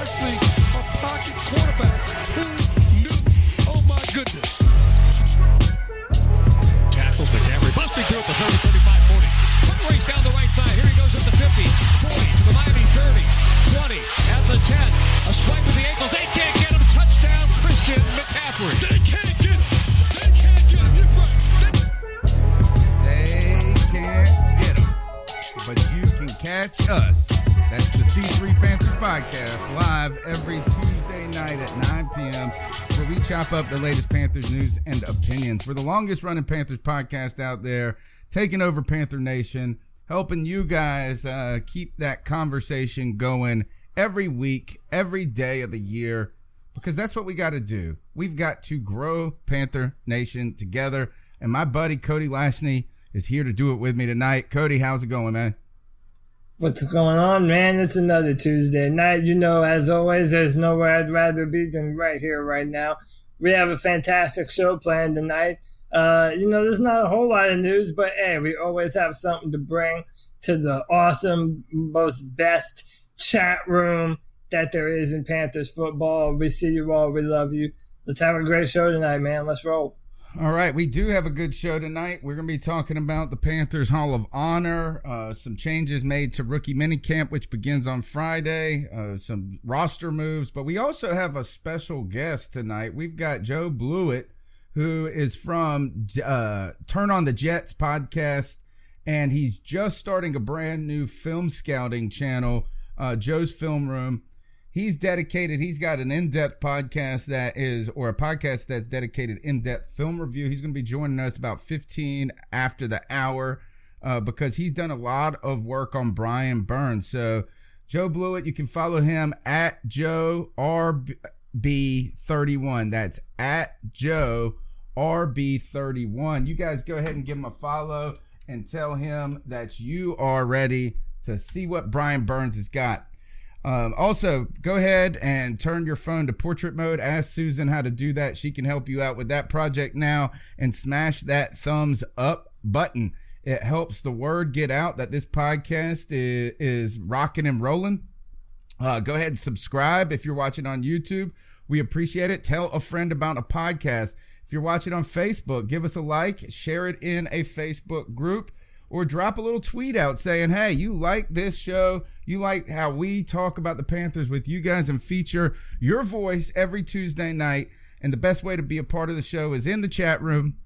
Actually a pocket quarterback. Who knew? Oh my goodness. Tackles McCaffrey busting through at the 30, 35, 40. Quick race down the right side. Here he goes at the 50, 40 to the Miami 30, 20 at the 10. A swipe with the ankles. They can't get him. Touchdown, Christian McCaffrey. They can't get him. They can't get him. You're right. They- They can't get them, but you can catch us. That's the C3 Panthers podcast live every Tuesday night at 9 p.m., where we chop up the latest Panthers news and opinions. We're the longest running Panthers podcast out there, taking over Panther Nation, helping you guys uh, keep that conversation going every week, every day of the year because that's what we got to do. We've got to grow Panther Nation together. And my buddy Cody Lashney is here to do it with me tonight. Cody, how's it going, man? What's going on, man? It's another Tuesday night. You know, as always, there's nowhere I'd rather be than right here, right now. We have a fantastic show planned tonight. Uh, you know, there's not a whole lot of news, but hey, we always have something to bring to the awesome, most best chat room that there is in Panthers football. We see you all. We love you. Let's have a great show tonight, man. Let's roll. All right, we do have a good show tonight. We're going to be talking about the Panthers Hall of Honor, uh, some changes made to rookie minicamp, which begins on Friday, uh, some roster moves, but we also have a special guest tonight. We've got Joe Blewett, who is from uh, Turn on the Jets podcast, and he's just starting a brand new film scouting channel, uh, Joe's Film Room he's dedicated he's got an in-depth podcast that is or a podcast that's dedicated in-depth film review. He's going to be joining us about 15 after the hour uh, because he's done a lot of work on brian burns. So joe blewett you can follow him at joe rb31 that's at joe rb31 you guys go ahead and give him a follow and tell him that you are ready to see what brian burns has got um, also, go ahead and turn your phone to portrait mode. Ask Susan how to do that. She can help you out with that project now and smash that thumbs up button. It helps the word get out that this podcast is, is rocking and rolling. Uh, go ahead and subscribe if you're watching on YouTube. We appreciate it. Tell a friend about a podcast. If you're watching on Facebook, give us a like, share it in a Facebook group or drop a little tweet out saying, hey, you like this show. You like how we talk about the Panthers with you guys and feature your voice every Tuesday night. And the best way to be a part of the show is in the chat room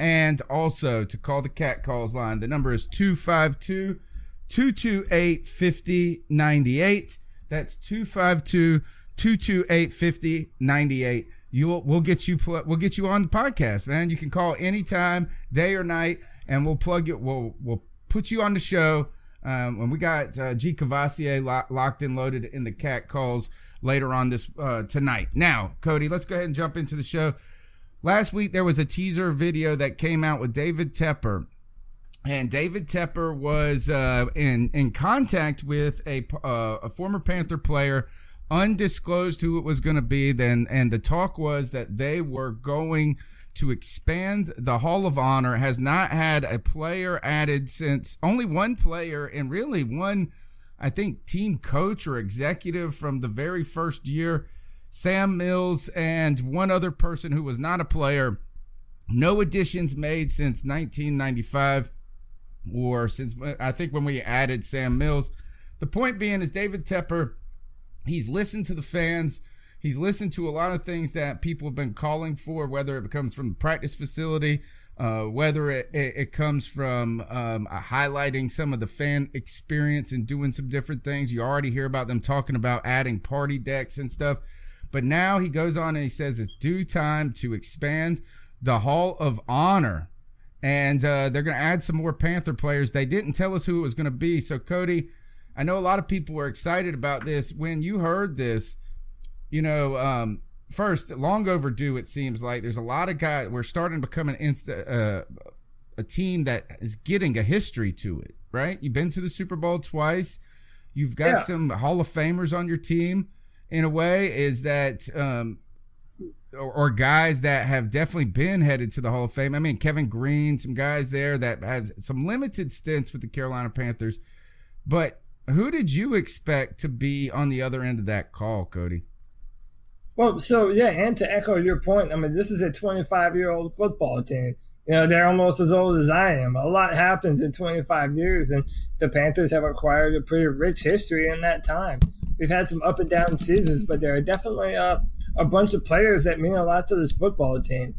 and also to call the cat calls line. The number is 252 228 5098. That's 252 228 5098. You'll we'll get you we'll get you on the podcast, man. You can call anytime, day or night and we'll plug it. We'll we'll put you on the show. Um, and we got uh, G Cavassier lo- locked and loaded in the cat calls later on this uh, tonight. Now, Cody, let's go ahead and jump into the show. Last week there was a teaser video that came out with David Tepper, and David Tepper was uh, in in contact with a uh, a former Panther player, undisclosed who it was going to be. Then, and the talk was that they were going to expand the Hall of Honor. Has not had a player added since only one player, and really one, I think, team coach or executive from the very first year. Sam Mills and one other person who was not a player. No additions made since 1995 or since I think when we added Sam Mills. The point being is David Tepper he's listened to the fans. He's listened to a lot of things that people have been calling for, whether it comes from the practice facility, uh, whether it, it, it, comes from um, highlighting some of the fan experience and doing some different things. You already hear about them talking about adding party decks and stuff. But now he goes on and he says it's due time to expand the Hall of Honor. And uh, they're going to add some more Panther players. They didn't tell us who it was going to be. So, Cody, I know a lot of people were excited about this. When you heard this, you know, um, first, long overdue. It seems like there's a lot of guys. We're starting to become an insta, uh, a team that is getting a history to it. Right? You've been to the Super Bowl twice. You've got yeah. some Hall of Famers on your team. In a way, is that um, or, or, guys that have definitely been headed to the Hall of Fame. I mean, Kevin Greene, some guys there that have some limited stints with the Carolina Panthers. But who did you expect to be on the other end of that call, Cody? Well, so yeah, and to echo your point, I mean, this is a 25 year old football team. You know, they're almost as old as I am. A lot happens in 25 years, and the Panthers have acquired a pretty rich history in that time. We've had some up and down seasons, but there are definitely uh, a bunch of players that mean a lot to this football team.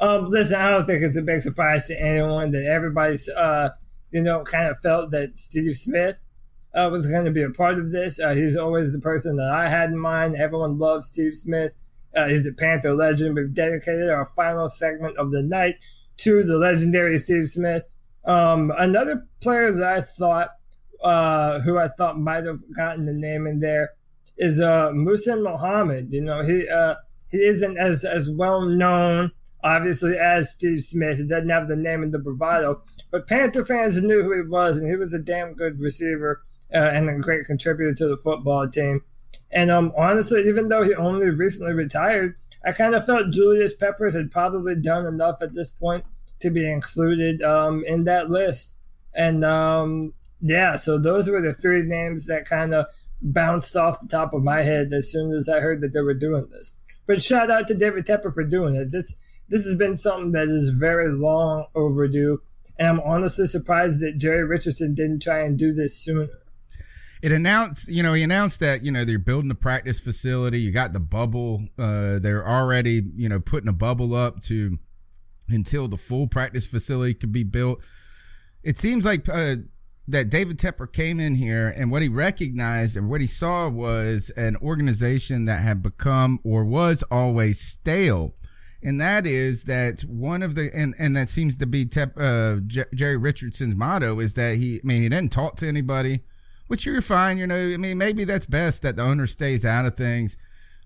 Um, listen, I don't think it's a big surprise to anyone that everybody's, uh, you know, kind of felt that Steve Smith uh, was going to be a part of this. Uh, he's always the person that I had in mind. Everyone loves Steve Smith. Uh, he's a Panther legend. We've dedicated our final segment of the night to the legendary Steve Smith. Um, another player that I thought, uh, who I thought might have gotten the name in there, is uh, Muhsin Muhammad. You know, he uh, he isn't as as well known, obviously, as Steve Smith. He doesn't have the name and the bravado, but Panther fans knew who he was, and he was a damn good receiver uh, and a great contributor to the football team. And um, honestly, even though he only recently retired, I kind of felt Julius Peppers had probably done enough at this point to be included um, in that list. And um, yeah, so those were the three names that kind of bounced off the top of my head as soon as I heard that they were doing this. But shout out to David Tepper for doing it. This this has been something that is very long overdue, and I'm honestly surprised that Jerry Richardson didn't try and do this sooner it announced, you know, he announced that, you know, they're building a practice facility. You got the bubble. Uh, they're already, you know, putting a bubble up to until the full practice facility could be built. It seems like uh, that David Tepper came in here and what he recognized and what he saw was an organization that had become or was always stale. And that is that one of the and and that seems to be Tep, uh, J- Jerry Richardson's motto is that he I mean he didn't talk to anybody which you're fine. You know, I mean, maybe that's best that the owner stays out of things.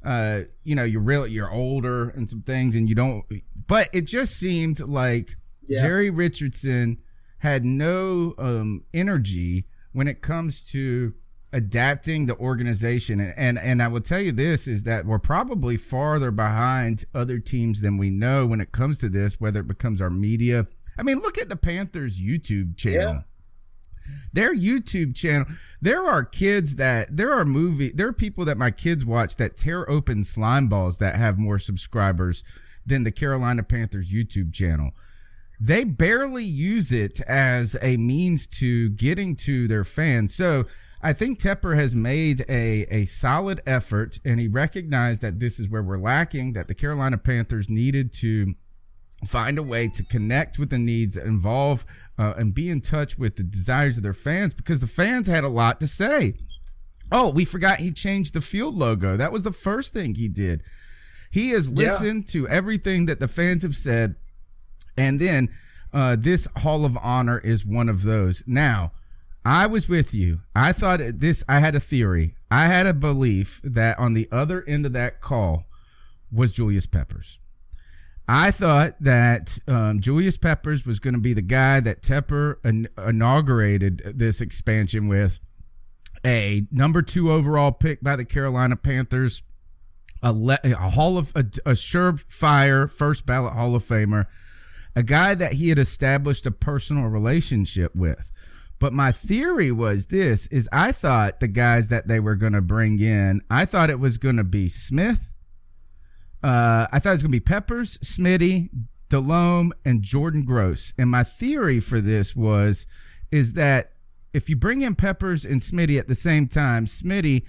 Uh, you know, you're real, you're older and some things, and you don't. But it just seemed like yeah. Jerry Richardson had no um, energy when it comes to adapting the organization and, and and I will tell you this is that we're probably farther behind other teams than we know when it comes to this whether it becomes our media I mean look at the Panthers YouTube channel yeah. Their YouTube channel, there are kids that there are movie, there are people that my kids watch that tear open slime balls that have more subscribers than the Carolina Panthers YouTube channel. They barely use it as a means to getting to their fans. So I think Tepper has made a, a solid effort and he recognized that this is where we're lacking, that the Carolina Panthers needed to find a way to connect with the needs, involve uh, and be in touch with the desires of their fans because the fans had a lot to say. Oh, we forgot he changed the field logo. That was the first thing he did. He has listened yeah. to everything that the fans have said. And then uh, this Hall of Honor is one of those. Now, I was with you. I thought this, I had a theory. I had a belief that on the other end of that call was Julius Peppers. I thought that um, Julius Peppers was going to be the guy that Tepper in- inaugurated this expansion with. A number two overall pick by the Carolina Panthers, a, le- a Hall of a, a surefire first ballot Hall of Famer, a guy that he had established a personal relationship with. But my theory was this: is I thought the guys that they were going to bring in, I thought it was going to be Smith uh, I thought it was going to be Peppers, Smitty, Delhomme, and Jordan Gross. And my theory for this was is that if you bring in Peppers and Smitty at the same time, Smitty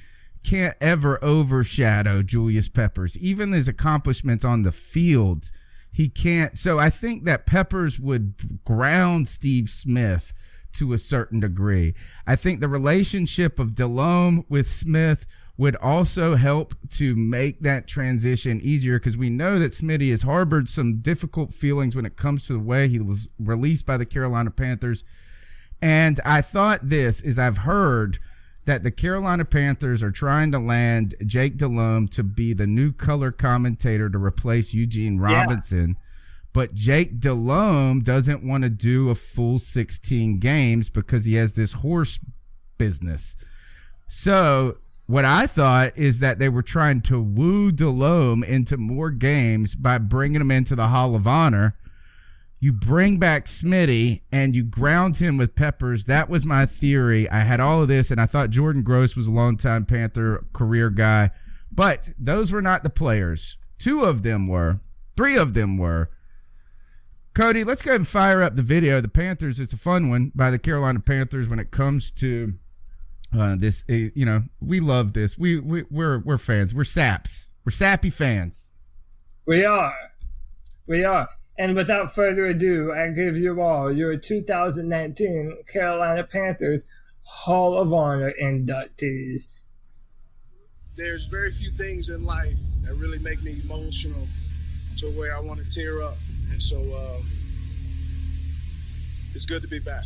can't ever overshadow Julius Peppers, even his accomplishments on the field. He can't. So I think that Peppers would ground Steve Smith to a certain degree. I think the relationship of Delhomme with Smith would also help to make that transition easier because we know that Smitty has harbored some difficult feelings when it comes to the way he was released by the Carolina Panthers. And I thought this is I've heard that the Carolina Panthers are trying to land Jake Delhomme to be the new color commentator to replace Eugene Robinson. Yeah. But Jake Delhomme doesn't want to do a full 16 games because he has this horse business. So what I thought is that they were trying to woo Delhomme into more games by bringing him into the Hall of Honor you bring back Smitty and you ground him with Peppers. That was my theory. I had all of this, and I thought Jordan Gross was a longtime Panther career guy, but those were not the players. Two of them were, three of them were. Cody, let's go ahead and fire up the video. The Panthers, it's a fun one by the Carolina Panthers when it comes to uh, this. Uh, you know, we love this. We, we we're we're fans. We're saps. We're sappy fans. We are. We are. And without further ado, I give you all your 2019 Carolina Panthers Hall of Honor inductees. There's very few things in life that really make me emotional to where I want to tear up. And so uh, it's good to be back.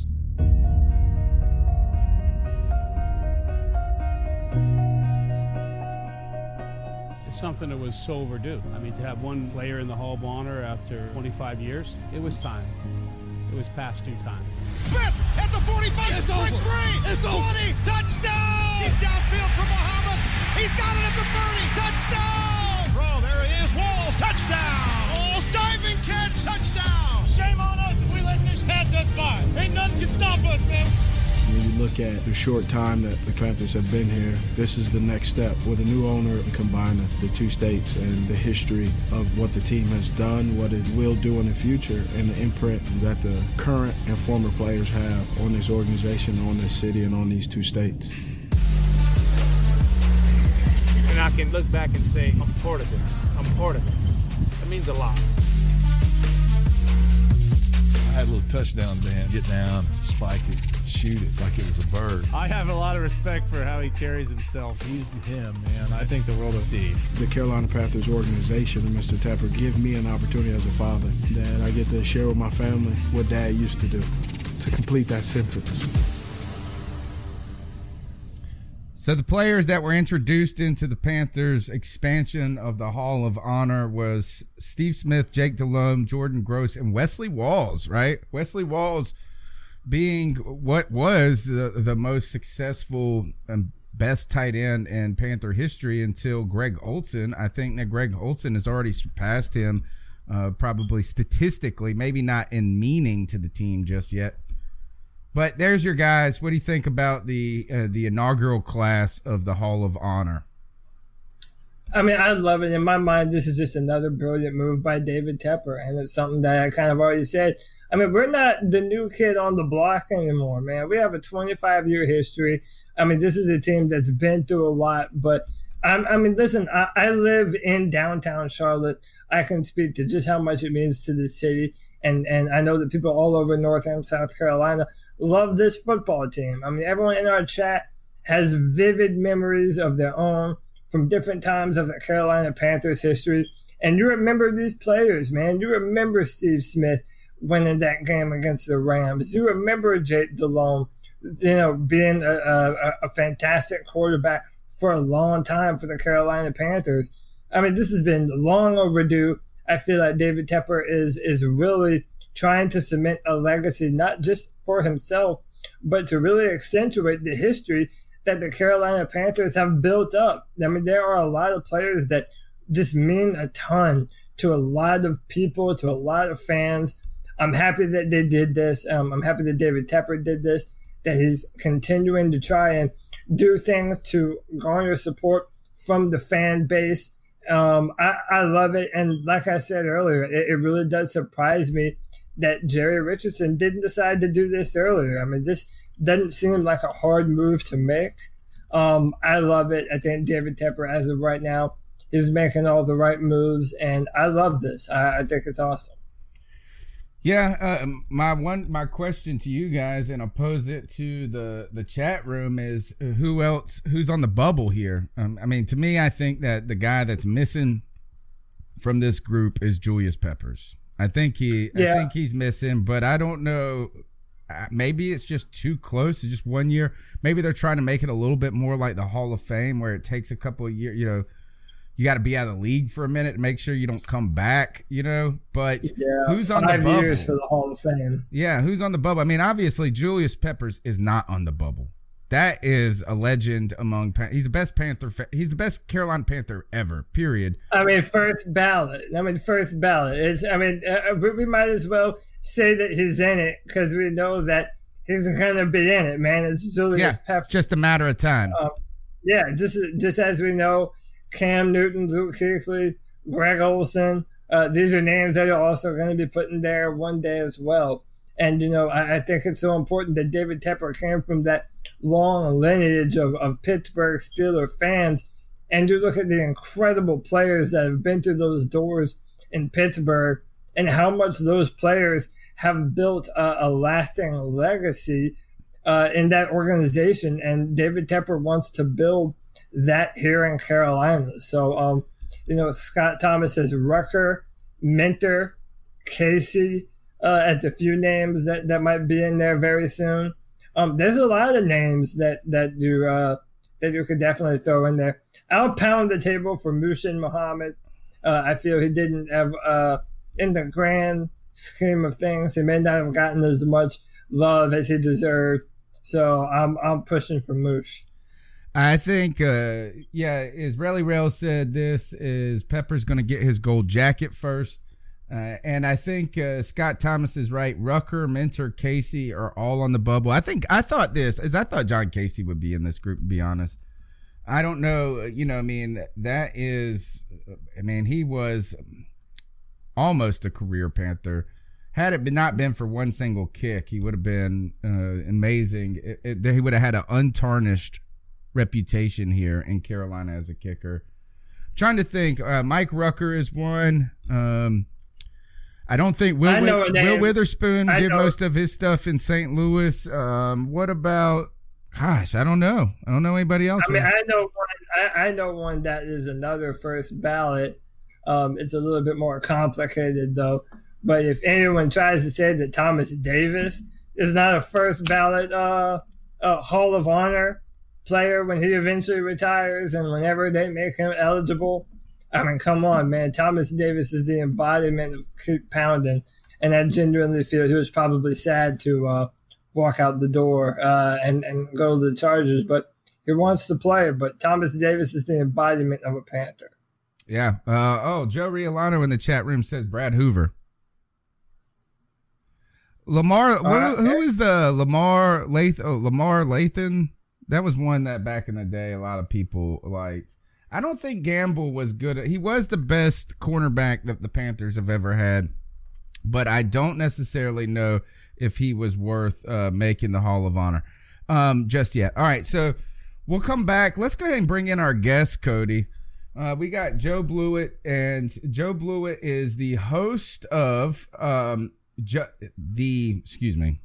Something that was so overdue. I mean, to have one player in the Hall of Honor after 25 years, it was time. It was past due time. Smith at the 45, it's breaks free. It's 20, over. touchdown! Deep downfield for Muhammad. He's got it at the 30, touchdown! Bro, there he is, Walls, touchdown! Walls diving catch, touchdown! Shame on us if we let this pass us by. Ain't nothing can stop us, man. Look at the short time that the Panthers have been here, this is the next step with a new owner and combining the two states and the history of what the team has done, what it will do in the future, and the imprint that the current and former players have on this organization, on this city, and on these two states. And I can look back and say, I'm part of this. I'm part of it. That means a lot. I had a little touchdown dance. Get down, spike it, shoot it like it was a bird. I have a lot of respect for how he carries himself. He's him, man. I think the world of Steve. The Carolina Panthers organization and Mr. Tepper give me an opportunity as a father that I get to share with my family what dad used to do to complete that sentence. So the players that were introduced into the Panthers expansion of the Hall of Honor was Steve Smith, Jake Delhomme, Jordan Gross, and Wesley Walls, right? Wesley Walls being what was the, the most successful and best tight end in Panther history until Greg Olsen. I think that Greg Olsen has already surpassed him, uh, probably statistically, maybe not in meaning to the team just yet. But there's your guys. What do you think about the uh, the inaugural class of the Hall of Honor? I mean, I love it. In my mind, this is just another brilliant move by David Tepper, and it's something that I kind of already said. I mean, we're not the new kid on the block anymore, man. We have a 25 year history. I mean, this is a team that's been through a lot, but I'm, i mean, listen, I, I, live in downtown Charlotte. I can speak to just how much it means to the city. And, and I know that people all over North and South Carolina love this football team. I mean, everyone in our chat has vivid memories of their own from different times of the Carolina Panthers history. And you remember these players, man. You remember Steve Smith winning that game against the Rams. You remember Jake Delhomme, you know, being a, a, a, fantastic quarterback for a long time for the Carolina Panthers. I mean, this has been long overdue. I feel like David Tepper is is really trying to cement a legacy not just for himself, but to really accentuate the history that the Carolina Panthers have built up. I mean, there are a lot of players that just mean a ton to a lot of people, to a lot of fans. I'm happy that they did this. Um, I'm happy that David Tepper did this, that he's continuing to try and do things to garner support from the fan base. Um, I, I, love it. And like I said earlier, it, it, really does surprise me that Jerry Richardson didn't decide to do this earlier. I mean, this doesn't seem like a hard move to make. Um, I love it. I think David Tepper, as of right now, is making all the right moves, and I love this. I, I think it's awesome. Yeah, uh, my one my question to you guys, and I'll pose it to the the chat room is who else who's on the bubble here? Um, I mean, to me, I think that the guy that's missing from this group is Julius Peppers. I think he yeah. I think he's missing, but I don't know. Uh, maybe it's just too close. It's just one year. Maybe they're trying to make it a little bit more like the Hall of Fame, where it takes a couple of years. You know, you got to be out of the league for a minute to make sure you don't come back, you know. But yeah, who's on the bubble? for the Hall of Fame. Yeah, who's on the bubble? I mean, obviously Julius Peppers is not on the bubble. That is a legend among. He's the best Panther. He's the best Carolina Panther ever. Period. I mean, first ballot. I mean, first ballot. It's. I mean, uh, we might as well say that he's in it because we know that he's gonna be in it, man. It's Julius yeah, Peppers. Just a matter of time. Um, yeah, just just as we know Cam Newton, Luke Kuechly, Greg Olsen Uh, these are names that are also going to be put in there one day as well. And, you know, I, I, think it's so important that David Tepper came from that long lineage of, of Pittsburgh Steeler fans. And you look at the incredible players that have been through those doors in Pittsburgh and how much those players have built a, a lasting legacy uh, in that organization. And David Tepper wants to build that here in Carolina. So, um, you know, Scott Thomas says Rucker, Minter, Kasay uh, as a few names that, that might be in there very soon. Um, there's a lot of names that that you uh, that you could definitely throw in there. I'll pound the table for Muhsin Muhammad. Uh, I feel he didn't have uh, in the grand scheme of things, he may not have gotten as much love as he deserved. So I'm I'm pushing for Moosh. I think, uh, yeah, Relly Rail said, this is Pepper's going to get his gold jacket first. Uh, and I think uh, Scott Thomas is right. Rucker, Minter, Kasay are all on the bubble. I think I thought this is I thought John Kasay would be in this group. To be honest, I don't know. You know, I mean, that is, I mean, he was almost a career Panther. Had it not been for one single kick, he would have been uh, amazing. It, it, he would have had an untarnished reputation here in Carolina as a kicker. trying to think, uh, Mike Rucker is one. Um, I don't think Will, Will Witherspoon I did know. most of his stuff in St. Louis. Um, what about? Gosh, I don't know. I don't know anybody else. I mean, I know one. I, I, know one that is another first ballot. Um, it's a little bit more complicated though. But if anyone tries to say that Thomas Davis is not a first ballot uh, uh, Hall of Honor, player when he eventually retires and whenever they make him eligible. I mean, come on, man. Thomas Davis is the embodiment of keep pounding. And I genuinely feel he was probably sad to uh, walk out the door uh, and, and go to the Chargers, but he wants to play. But Thomas Davis is the embodiment of a Panther. Yeah. Uh, oh, Joe Riolano in the chat room says Brad Hoover. Lamar, uh, who, who is the Lamar Lath? Oh, Lamar Lathon that was one that back in the day a lot of people liked. I don't think Gamble was good. He was the best cornerback that the Panthers have ever had, but I don't necessarily know if he was worth uh, making the Hall of Honor um, just yet. All right, so we'll come back. Let's go ahead and bring in our guest, Cody. Uh, we got Joe Blewett, and Joe Blewett is the host of um, jo- the excuse me.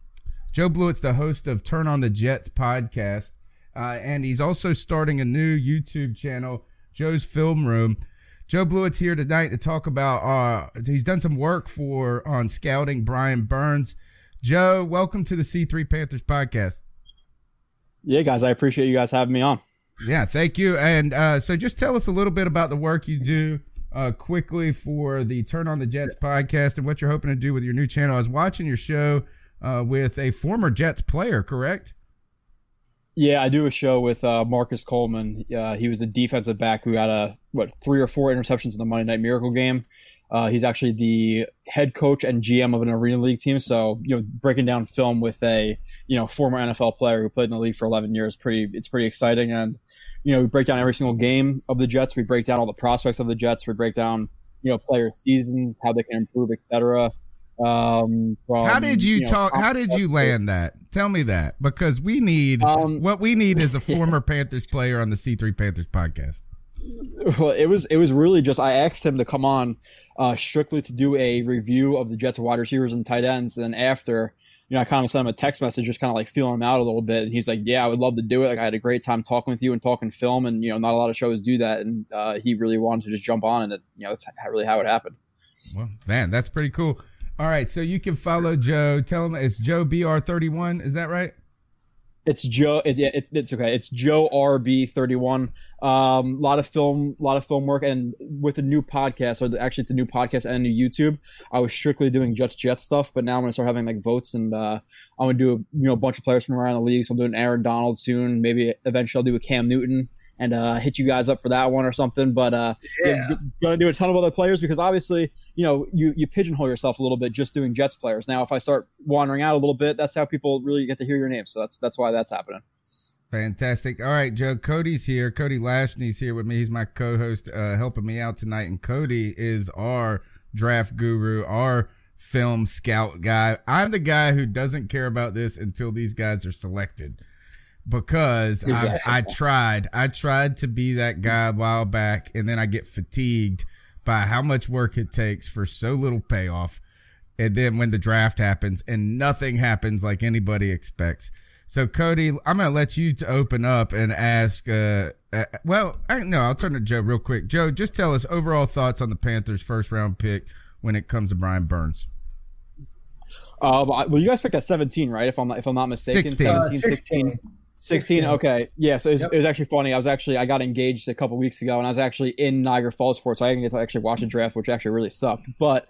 Joe Blewett's the host of Turn on the Jets podcast. Uh, and he's also starting a new YouTube channel, Joe's Film Room. Joe Blewett's here tonight to talk about. Uh, he's done some work for on scouting Brian Burns. Joe, welcome to the C3 Panthers podcast. Yeah, guys, I appreciate you guys having me on. Yeah, thank you. And uh, so, just tell us a little bit about the work you do uh, quickly for the Turn on the Jets podcast and what you're hoping to do with your new channel. I was watching your show uh, with a former Jets player, correct? Yeah, I do a show with uh, Marcus Coleman. Uh, he was the defensive back who had a what three or four interceptions in the Monday Night Miracle game. Uh, he's actually the head coach and GM of an arena league team. So you know, breaking down film with a you know former NFL player who played in the league for 11 years, pretty it's pretty exciting. And you know, we break down every single game of the Jets. We break down all the prospects of the Jets. We break down you know player seasons, how they can improve, etc. Um, from, how did you, know, talk? How did you land that? Tell me that because we need Um, what we need is a former Panthers player on the C3 Panthers podcast. Well, it was it was really just I asked him to come on uh, strictly to do a review of the Jets wide receivers and tight ends, and then after, you know, I kind of sent him a text message, just kind of like feeling him out a little bit, and he's like, "Yeah, I would love to do it. Like, I had a great time talking with you and talking film, and you know, not a lot of shows do that, and uh, he really wanted to just jump on, and it, you know, that's really how it happened." Well, man, that's pretty cool. All right, so you can follow Joe. Tell him it's Joe BR31. Is that right? It's Joe. It, yeah, it, it's okay. It's Joe RB thirty one. Um, a lot of film, a lot of film work, and with a new podcast, or actually it's a new podcast and a new YouTube. I was strictly doing Jets Jet stuff, but now I'm gonna start having like votes, and uh, I'm gonna do a, you know a bunch of players from around the league. So I'm doing Aaron Donald soon. Maybe eventually I'll do a Cam Newton and uh, hit you guys up for that one or something. But uh, Yeah. yeah, gonna do a ton of other players because obviously you know you you pigeonhole yourself a little bit just doing Jets players. Now if I start wandering out a little bit, that's how people really get to hear your name. So that's that's why that's happening. Fantastic. All right, Joe. Cody's here. Cody Lashney's here with me. He's my co-host, uh, helping me out tonight. And Cody is our draft guru, our film scout guy. I'm the guy who doesn't care about this until these guys are selected, because Exactly. I, I tried. I tried to be that guy a while back, and then I get fatigued by how much work it takes for so little payoff. And then when the draft happens and nothing happens like anybody expects. So Cody, I'm gonna let you to open up and ask. Uh, uh, well, I, no, I'll turn to Joe real quick. Joe, just tell us overall thoughts on the Panthers' first round pick when it comes to Brian Burns. Uh, well, you guys picked at 17, right? If I'm not, if I'm not mistaken, 16. 17, Uh, 16. 16. 16 okay. Yeah so it was, Yep. it was actually funny. I was actually i got engaged a couple weeks ago and i was actually in niagara falls for it so i didn't get to actually watch a draft which actually really sucked. But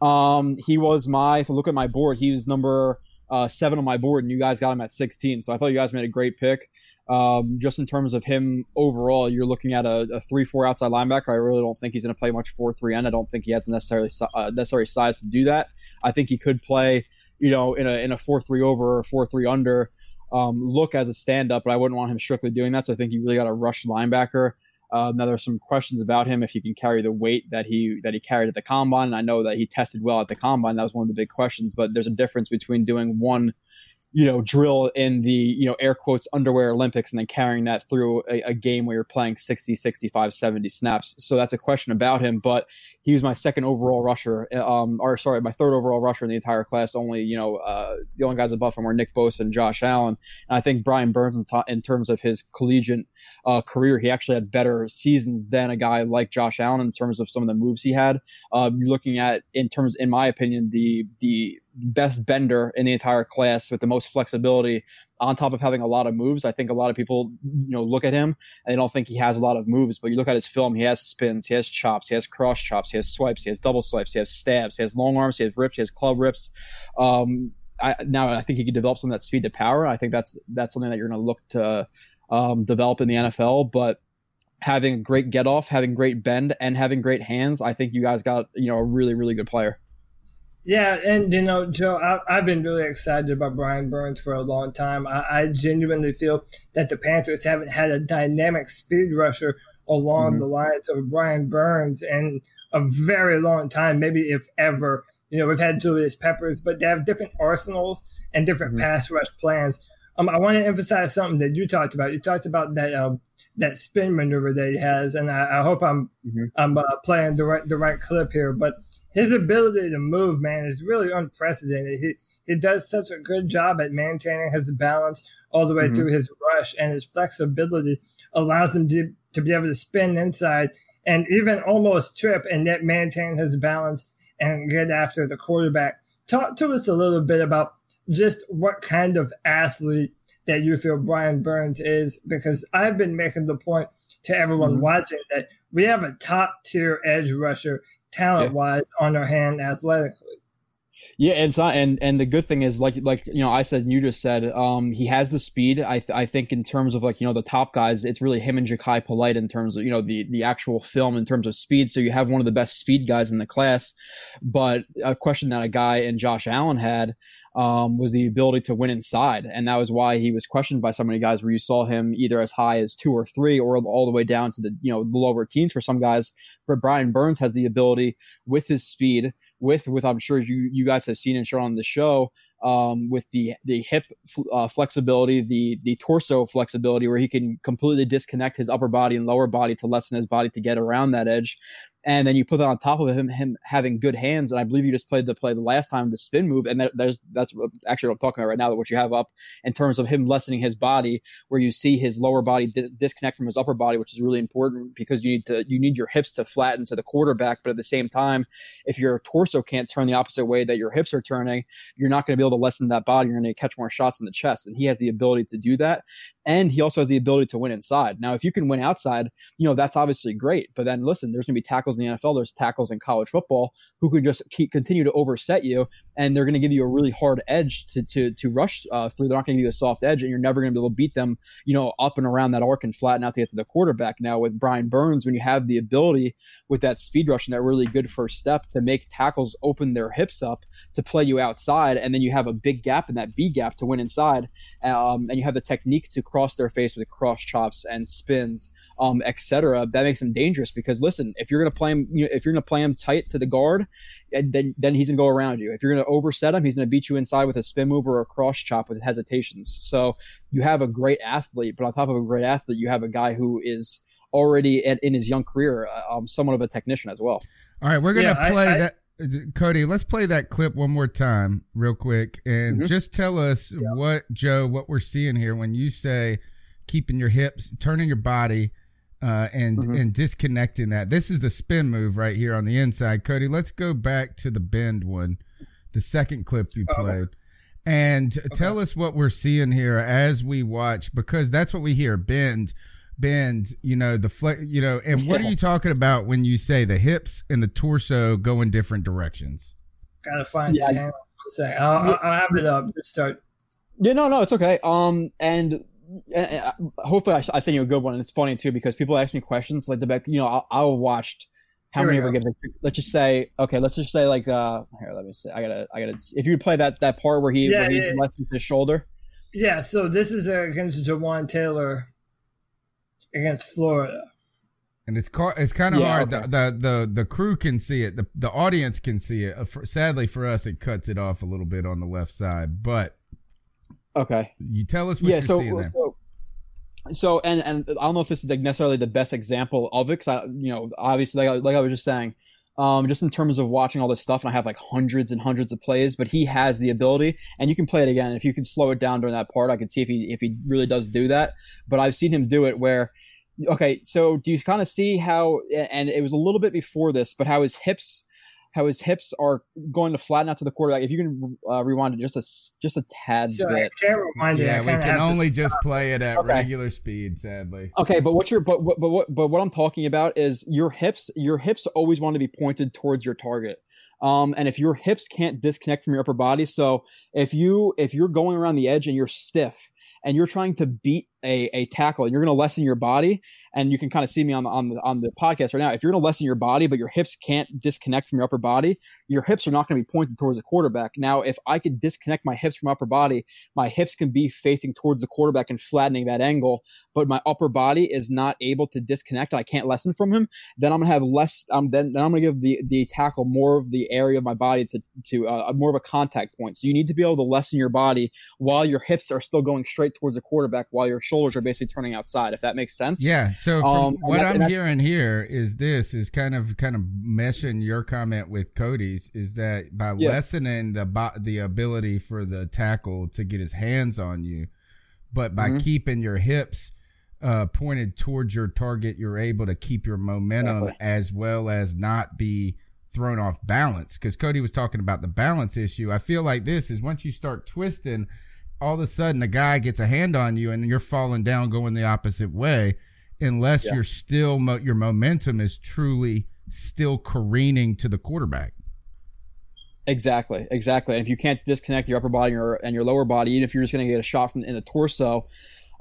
um he was my if i look at my board he was number uh seven on my board and you guys got him at 16 so i thought you guys made a great pick. Um just in terms of him overall you're looking at a, a 3-4 outside linebacker. I really don't think he's going to play much 4-3 end i don't think he has necessarily uh, necessary size to do that. I think he could play you know in a in a 4-3 over or 4-3 under um, look as a stand up, but I wouldn't want him strictly doing that. So I think you really got a rush linebacker. Uh, now there's some questions about him if he can carry the weight that he that he carried at the combine. And I know that he tested well at the combine. That was one of the big questions. But there's a difference between doing one, you know, drill in the you know air quotes underwear Olympics and then carrying that through a, a game where you're playing 60, 65, 70 snaps. So that's a question about him. But he was my second overall rusher, um, or sorry, my third overall rusher in the entire class. Only you know uh, the only guys above him were Nick Bosa and Josh Allen. And I think Brian Burns, in, to- in terms of his collegiate uh, career, he actually had better seasons than a guy like Josh Allen in terms of some of the moves he had. You're looking at, in terms, in my opinion, the the best bender in the entire class with the most flexibility. On top of having a lot of moves, I think a lot of people, you know, look at him and they don't think he has a lot of moves. But you look at his film; he has spins, he has chops, he has cross chops, he has swipes, he has double swipes, he has stabs, he has long arms, he has rips, he has club rips. Um, I, now I think he can develop some of that speed to power. I think that's that's something that you're going to look to um, develop in the NFL. But having a great get off, having great bend, and having great hands, I think you guys got you know a really really good player. Yeah, and you know, Joe, I, I've been really excited about Brian Burns for a long time. I, I genuinely feel that the Panthers haven't had a dynamic speed rusher along Mhm. the lines of Brian Burns in a very long time, maybe if ever. You know, we've had Julius Peppers, but they have different arsenals and different Mhm. pass rush plans. Um, I want to emphasize something that you talked about. You talked about that um, that spin maneuver that he has, and I, I hope I'm Mhm. I'm uh, playing the right the right clip here. But his ability to move, man, is really unprecedented. He he does such a good job at maintaining his balance all the way Mhm. through his rush, and his flexibility allows him to to be able to spin inside and even almost trip and yet maintain his balance and get after the quarterback. Talk to us a little bit about just what kind of athlete that you feel Brian Burns is, because I've been making the point to everyone Mhm. watching that we have a top tier edge rusher talent wise on our hand athletically. Yeah, and it's not, and and the good thing is like like you know I said and you just said um he has the speed. I th- I think in terms of like you know the top guys, it's really him and Jachai Polite in terms of you know the the actual film in terms of speed. So you have one of the best speed guys in the class. But a question that a guy and Josh Allen had, um, was the ability to win inside. And that was why he was questioned by so many guys where you saw him either as high as two or three or all the way down to the, you know, the lower teens for some guys. But Brian Burns has the ability with his speed, with, with I'm sure you, you guys have seen and shown on the show, um, with the the hip uh, flexibility, the the torso flexibility, where he can completely disconnect his upper body and lower body to lessen his body to get around that edge and then you put that on top of him him having good hands and i believe you just played the play the last time the spin move and that, there's that's actually what i'm talking about right now what you have up in terms of him lessening his body where you see his lower body di- disconnect from his upper body which is really important because you need to you need your hips to flatten to the quarterback but at the same time if your torso can't turn the opposite way that your hips are turning you're not going to be able to lessen that body you're going to catch more shots in the chest and he has the ability to do that and he also has the ability to win inside now if you can win outside you know that's obviously great but then listen there's going to be tackles in the NFL, there's tackles in college football who can just keep continue to overset you, and they're going to give you a really hard edge to to to rush uh, through. They're not going to give you a soft edge, and you're never going to be able to beat them, you know, up and around that arc and flatten out to get to the quarterback. Now with Brian Burns, when you have the ability with that speed rush and that really good first step to make tackles open their hips up to play you outside, and then you have a big gap in that B gap to win inside, um, and you have the technique to cross their face with cross chops and spins, um, etc. That makes them dangerous because listen, if you're going to play him, you know, if you're going to play him tight to the guard, then then he's going to go around you. If you're going to overset him, he's going to beat you inside with a spin move or a cross chop with hesitations. So you have a great athlete, but on top of a great athlete, you have a guy who is already at, in his young career, uh, um, somewhat of a technician as well. All right, we're going to yeah, play I, that. Cody, let's play that clip one more time, real quick, and mm-hmm. just tell us yeah. what Joe, what we're seeing here when you say keeping your hips, turning your body uh, and mm-hmm. and disconnecting that. This is the spin move right here on the inside. Cody, let's go back to the bend one, the second clip you played. Okay. And okay. tell us what we're seeing here as we watch, because that's what we hear. Bend, bend. You know the flex. You know, and what are you talking about when you say the hips and the torso go in different directions? Gotta find yeah. it. Hang on a. I'll, I'll have it up. Just start. Yeah, no, no, it's okay. Um, and uh, hopefully I, I send you a good one. And it's funny too because people ask me questions like the back. You know, I, I watched how here many ever get. Let's just say, okay, let's just say like uh here. Let me see. I gotta, I gotta. If you play that that part where he yeah, where he yeah. left his shoulder. Yeah. So this is against Jawaan Taylor against Florida. And it's car- it's kind of yeah, hard. Okay. The, the, the the crew can see it. The the audience can see it. Uh, sadly for us, it cuts it off a little bit on the left side. But Okay. You tell us what yeah, you're so, seeing there. So, so and and I don't know if this is like necessarily the best example of it because I you know obviously like, like I was just saying um, just in terms of watching all this stuff, and I have like hundreds and hundreds of plays, but he has the ability, and you can play it again. If you can slow it down during that part, I can see if he if he really does do that. But I've seen him do it where, okay, so do you kind of see how? And it was a little bit before this, but how his hips how his hips are going to flatten out to the quarterback. If you can uh, rewind it just a just a tad so bit. I can't rewind yeah, it. we can only just play it at okay. regular speed, sadly. Okay, but what you're but but what but what I'm talking about is your hips. Your hips always want to be pointed towards your target. Um, and if your hips can't disconnect from your upper body, so if you if you're going around the edge and you're stiff and you're trying to beat a, a tackle and you're going to lessen your body and you can kind of see me on the, on the, on the podcast right now. If you're going to lessen your body, but your hips can't disconnect from your upper body, your hips are not going to be pointed towards the quarterback. Now, if I could disconnect my hips from upper body, my hips can be facing towards the quarterback and flattening that angle, but my upper body is not able to disconnect and I can't lessen from him, then I'm going to have less, um, then, then I'm going to give the, the tackle more of the area of my body to, to, uh, more of a contact point. So you need to be able to lessen your body while your hips are still going straight towards the quarterback while your shoulders are basically turning outside, if that makes sense. Yeah. So um, what I'm hearing here is this is kind of kind of meshing your comment with Cody's is that by yeah. lessening the the ability for the tackle to get his hands on you, but by mm-hmm. keeping your hips uh, pointed towards your target, you're able to keep your momentum exactly. as well as not be thrown off balance. Because Cody was talking about the balance issue. I feel like this is once you start twisting all of a sudden a guy gets a hand on you and you're falling down going the opposite way unless yeah. you're still your momentum is truly still careening to the quarterback exactly exactly and if you can't disconnect your upper body or, and your lower body even if you're just going to get a shot from in the torso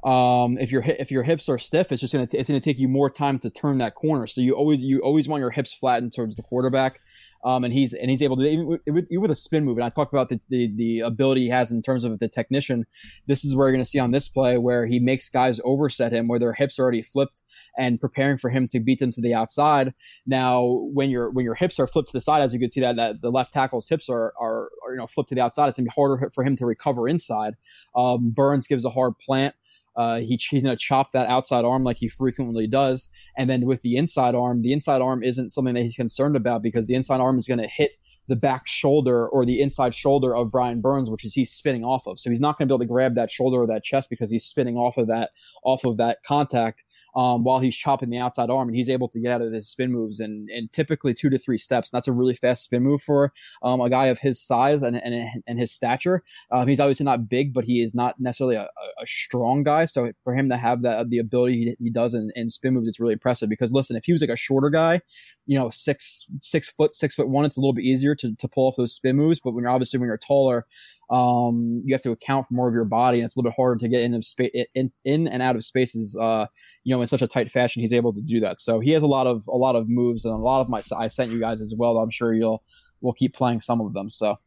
um, if your if your hips are stiff, it's just gonna t- it's gonna take you more time to turn that corner. So you always you always want your hips flattened towards the quarterback. Um, and he's and he's able to even with, even with a spin move. And I talked about the, the, the ability he has in terms of the technician. This is where you're going to see on this play where he makes guys overset him, where their hips are already flipped and preparing for him to beat them to the outside. Now, when your when your hips are flipped to the side, as you can see that that the left tackle's hips are are, are you know flipped to the outside, it's going to be harder for him to recover inside. Um, Burns gives a hard plant. Uh, he, he's going to chop that outside arm like he frequently does. And then with the inside arm, the inside arm isn't something that he's concerned about because the inside arm is going to hit the back shoulder or the inside shoulder of Brian Burns, which is he's spinning off of. So he's not going to be able to grab that shoulder or that chest because he's spinning off of that off of that contact um, while he's chopping the outside arm, and he's able to get out of his spin moves and and typically two to three steps. And that's a really fast spin move for um, a guy of his size and and, and his stature. Um, he's obviously not big, but he is not necessarily a, a strong guy. So for him to have that the ability he, he does in, in spin moves, it's really impressive. Because listen, if he was like a shorter guy, you know, six six foot six foot one, it's a little bit easier to, to pull off those spin moves. But when you're obviously when you're taller, um, you have to account for more of your body, and it's a little bit harder to get in of space in, in and out of spaces. Uh, you know, in such a tight fashion, he's able to do that. So he has a lot of a lot of moves, and a lot of my I sent you guys as well. I'm sure you'll we'll keep playing some of them. So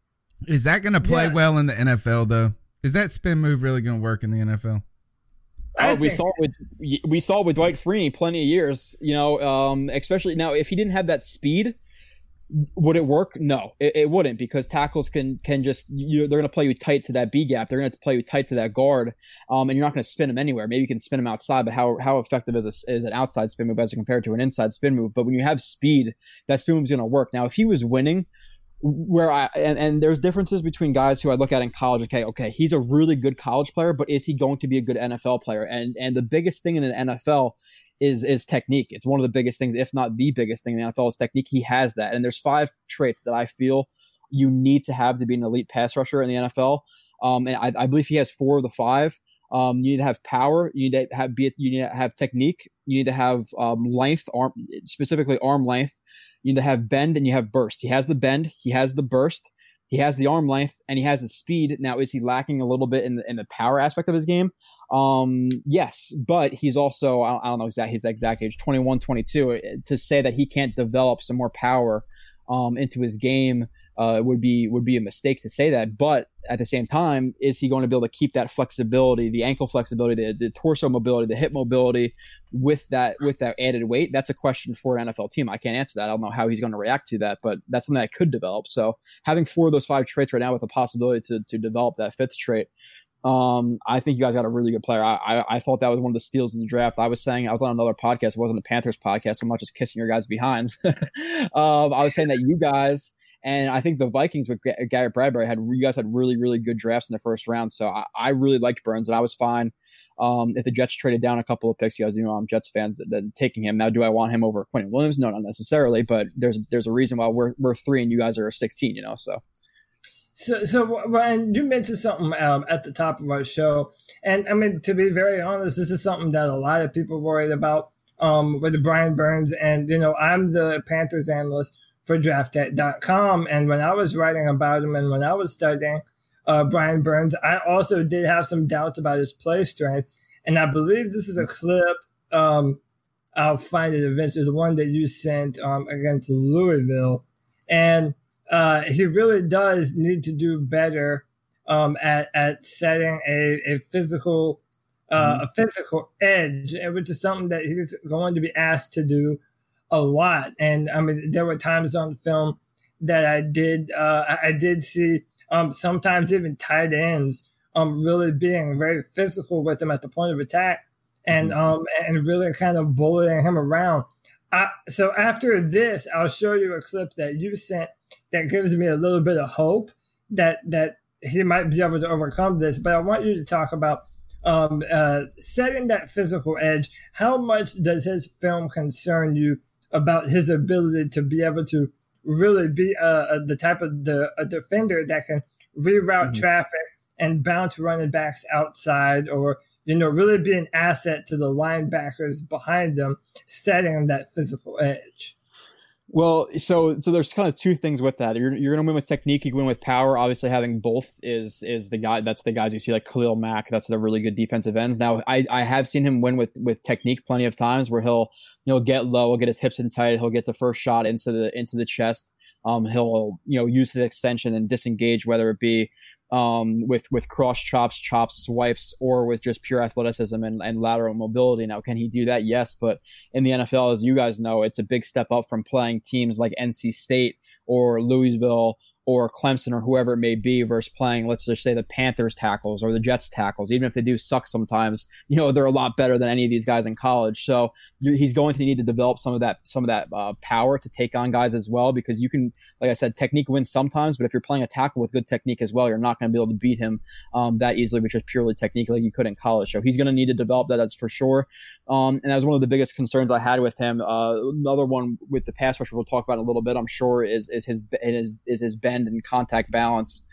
is that going to play yeah. well in the NFL though? Is that spin move really going to work in the NFL? Uh, we saw with we saw with Dwight Freeney plenty of years, you know, um, especially now if he didn't have that speed, would it work? No, it, it wouldn't because tackles can can just you they're going to play you tight to that B gap. They're going to play you tight to that guard, um, and you're not going to spin them anywhere. Maybe you can spin them outside, but how how effective is a, is an outside spin move as compared to an inside spin move? But when you have speed, that spin move is going to work. Now, if he was winning, where I and, and there's differences between guys who I look at in college. Okay, okay, he's a really good college player, but is he going to be a good NFL player? And and the biggest thing in the NFL is is technique. It's one of the biggest things, if not the biggest thing in the NFL is technique. He has that, and there's five traits that I feel you need to have to be an elite pass rusher in the NFL. Um, and I, I believe he has four of the five. Um, you need to have power. You need to have be you need to have technique. You need to have um, length, arm specifically arm length. You need to have bend and you have burst. He has the bend. He has the burst. He has the arm length and he has the speed. Now, is he lacking a little bit in the, in the power aspect of his game? Um, yes, but he's also, I don't know exact his exact age, 21, 22. Uh, to say that he can't develop some more power um, into his game uh, would be would be a mistake to say that. But at the same time, is he going to be able to keep that flexibility, the ankle flexibility, the, the torso mobility, the hip mobility with that with that added weight? That's a question for an NFL team. I can't answer that. I don't know how he's going to react to that, but that's something that could develop. So having four of those five traits right now with a possibility to to develop that fifth trait. Um, I think you guys got a really good player. I, I, I thought that was one of the steals in the draft. I was saying I was on another podcast. It wasn't a Panthers podcast. So I'm not just kissing your guys' behinds. um, I was saying that you guys and I think the Vikings with Garrett Bradbury had you guys had really really good drafts in the first round. So I, I really liked Burns, and I was fine. Um, if the Jets traded down a couple of picks, you guys you know I'm Jets fans then taking him. Now, do I want him over Quinnen Williams? No, not necessarily. But there's there's a reason why we're we're three and you guys are 16. You know, so. So, so Ryan, you mentioned something um, at the top of our show, and I mean to be very honest, this is something that a lot of people worried about um, with Brian Burns, and you know I'm the Panthers analyst for draftnet.com. And when I was writing about him and when I was studying uh, Brian Burns, I also did have some doubts about his play strength. And I believe this is a clip. Um, I'll find it eventually, the one that you sent um, against Louisville. And uh, he really does need to do better um, at, at setting a, a physical uh, mm-hmm. a physical edge, which is something that he's going to be asked to do a lot. And I mean, there were times on the film that I did uh, I did see um, sometimes even tight ends um, really being very physical with him at the point of attack and mm-hmm. um, and really kind of bullying him around. I, so after this, I'll show you a clip that you sent that gives me a little bit of hope that that he might be able to overcome this. But I want you to talk about um, uh, setting that physical edge. How much does his film concern you about his ability to be able to really be uh, the type of the a defender that can reroute mm-hmm. traffic and bounce running backs outside or you know really be an asset to the linebackers behind them setting that physical edge Well, so so there's kind of two things with that. You're, you're going to win with technique. You win with power. Obviously, having both is is the guy. That's the guys you see like Khalil Mack. That's the really good defensive ends. Now, I I have seen him win with with technique plenty of times where he'll you know get low, he'll get his hips in tight, he'll get the first shot into the into the chest. Um, he'll you know use his extension and disengage, whether it be um, with with cross chops, chops, swipes, or with just pure athleticism and, and lateral mobility. Now, can he do that? Yes, but in the NFL, as you guys know, it's a big step up from playing teams like NC State or Louisville or Clemson or whoever it may be versus playing, let's just say the Panthers tackles or the Jets tackles. Even if they do suck sometimes, you know, they're a lot better than any of these guys in college. So he's going to need to develop some of that, some of that uh, power to take on guys as well, because you can, like I said, technique wins sometimes, but if you're playing a tackle with good technique as well, you're not going to be able to beat him um, that easily, which is purely technique like you could in college. So he's going to need to develop that. That's for sure. Um, and that was one of the biggest concerns I had with him. Uh, another one with the pass rush we'll talk about in a little bit, I'm sure, is, is his, is, is his bend and contact balance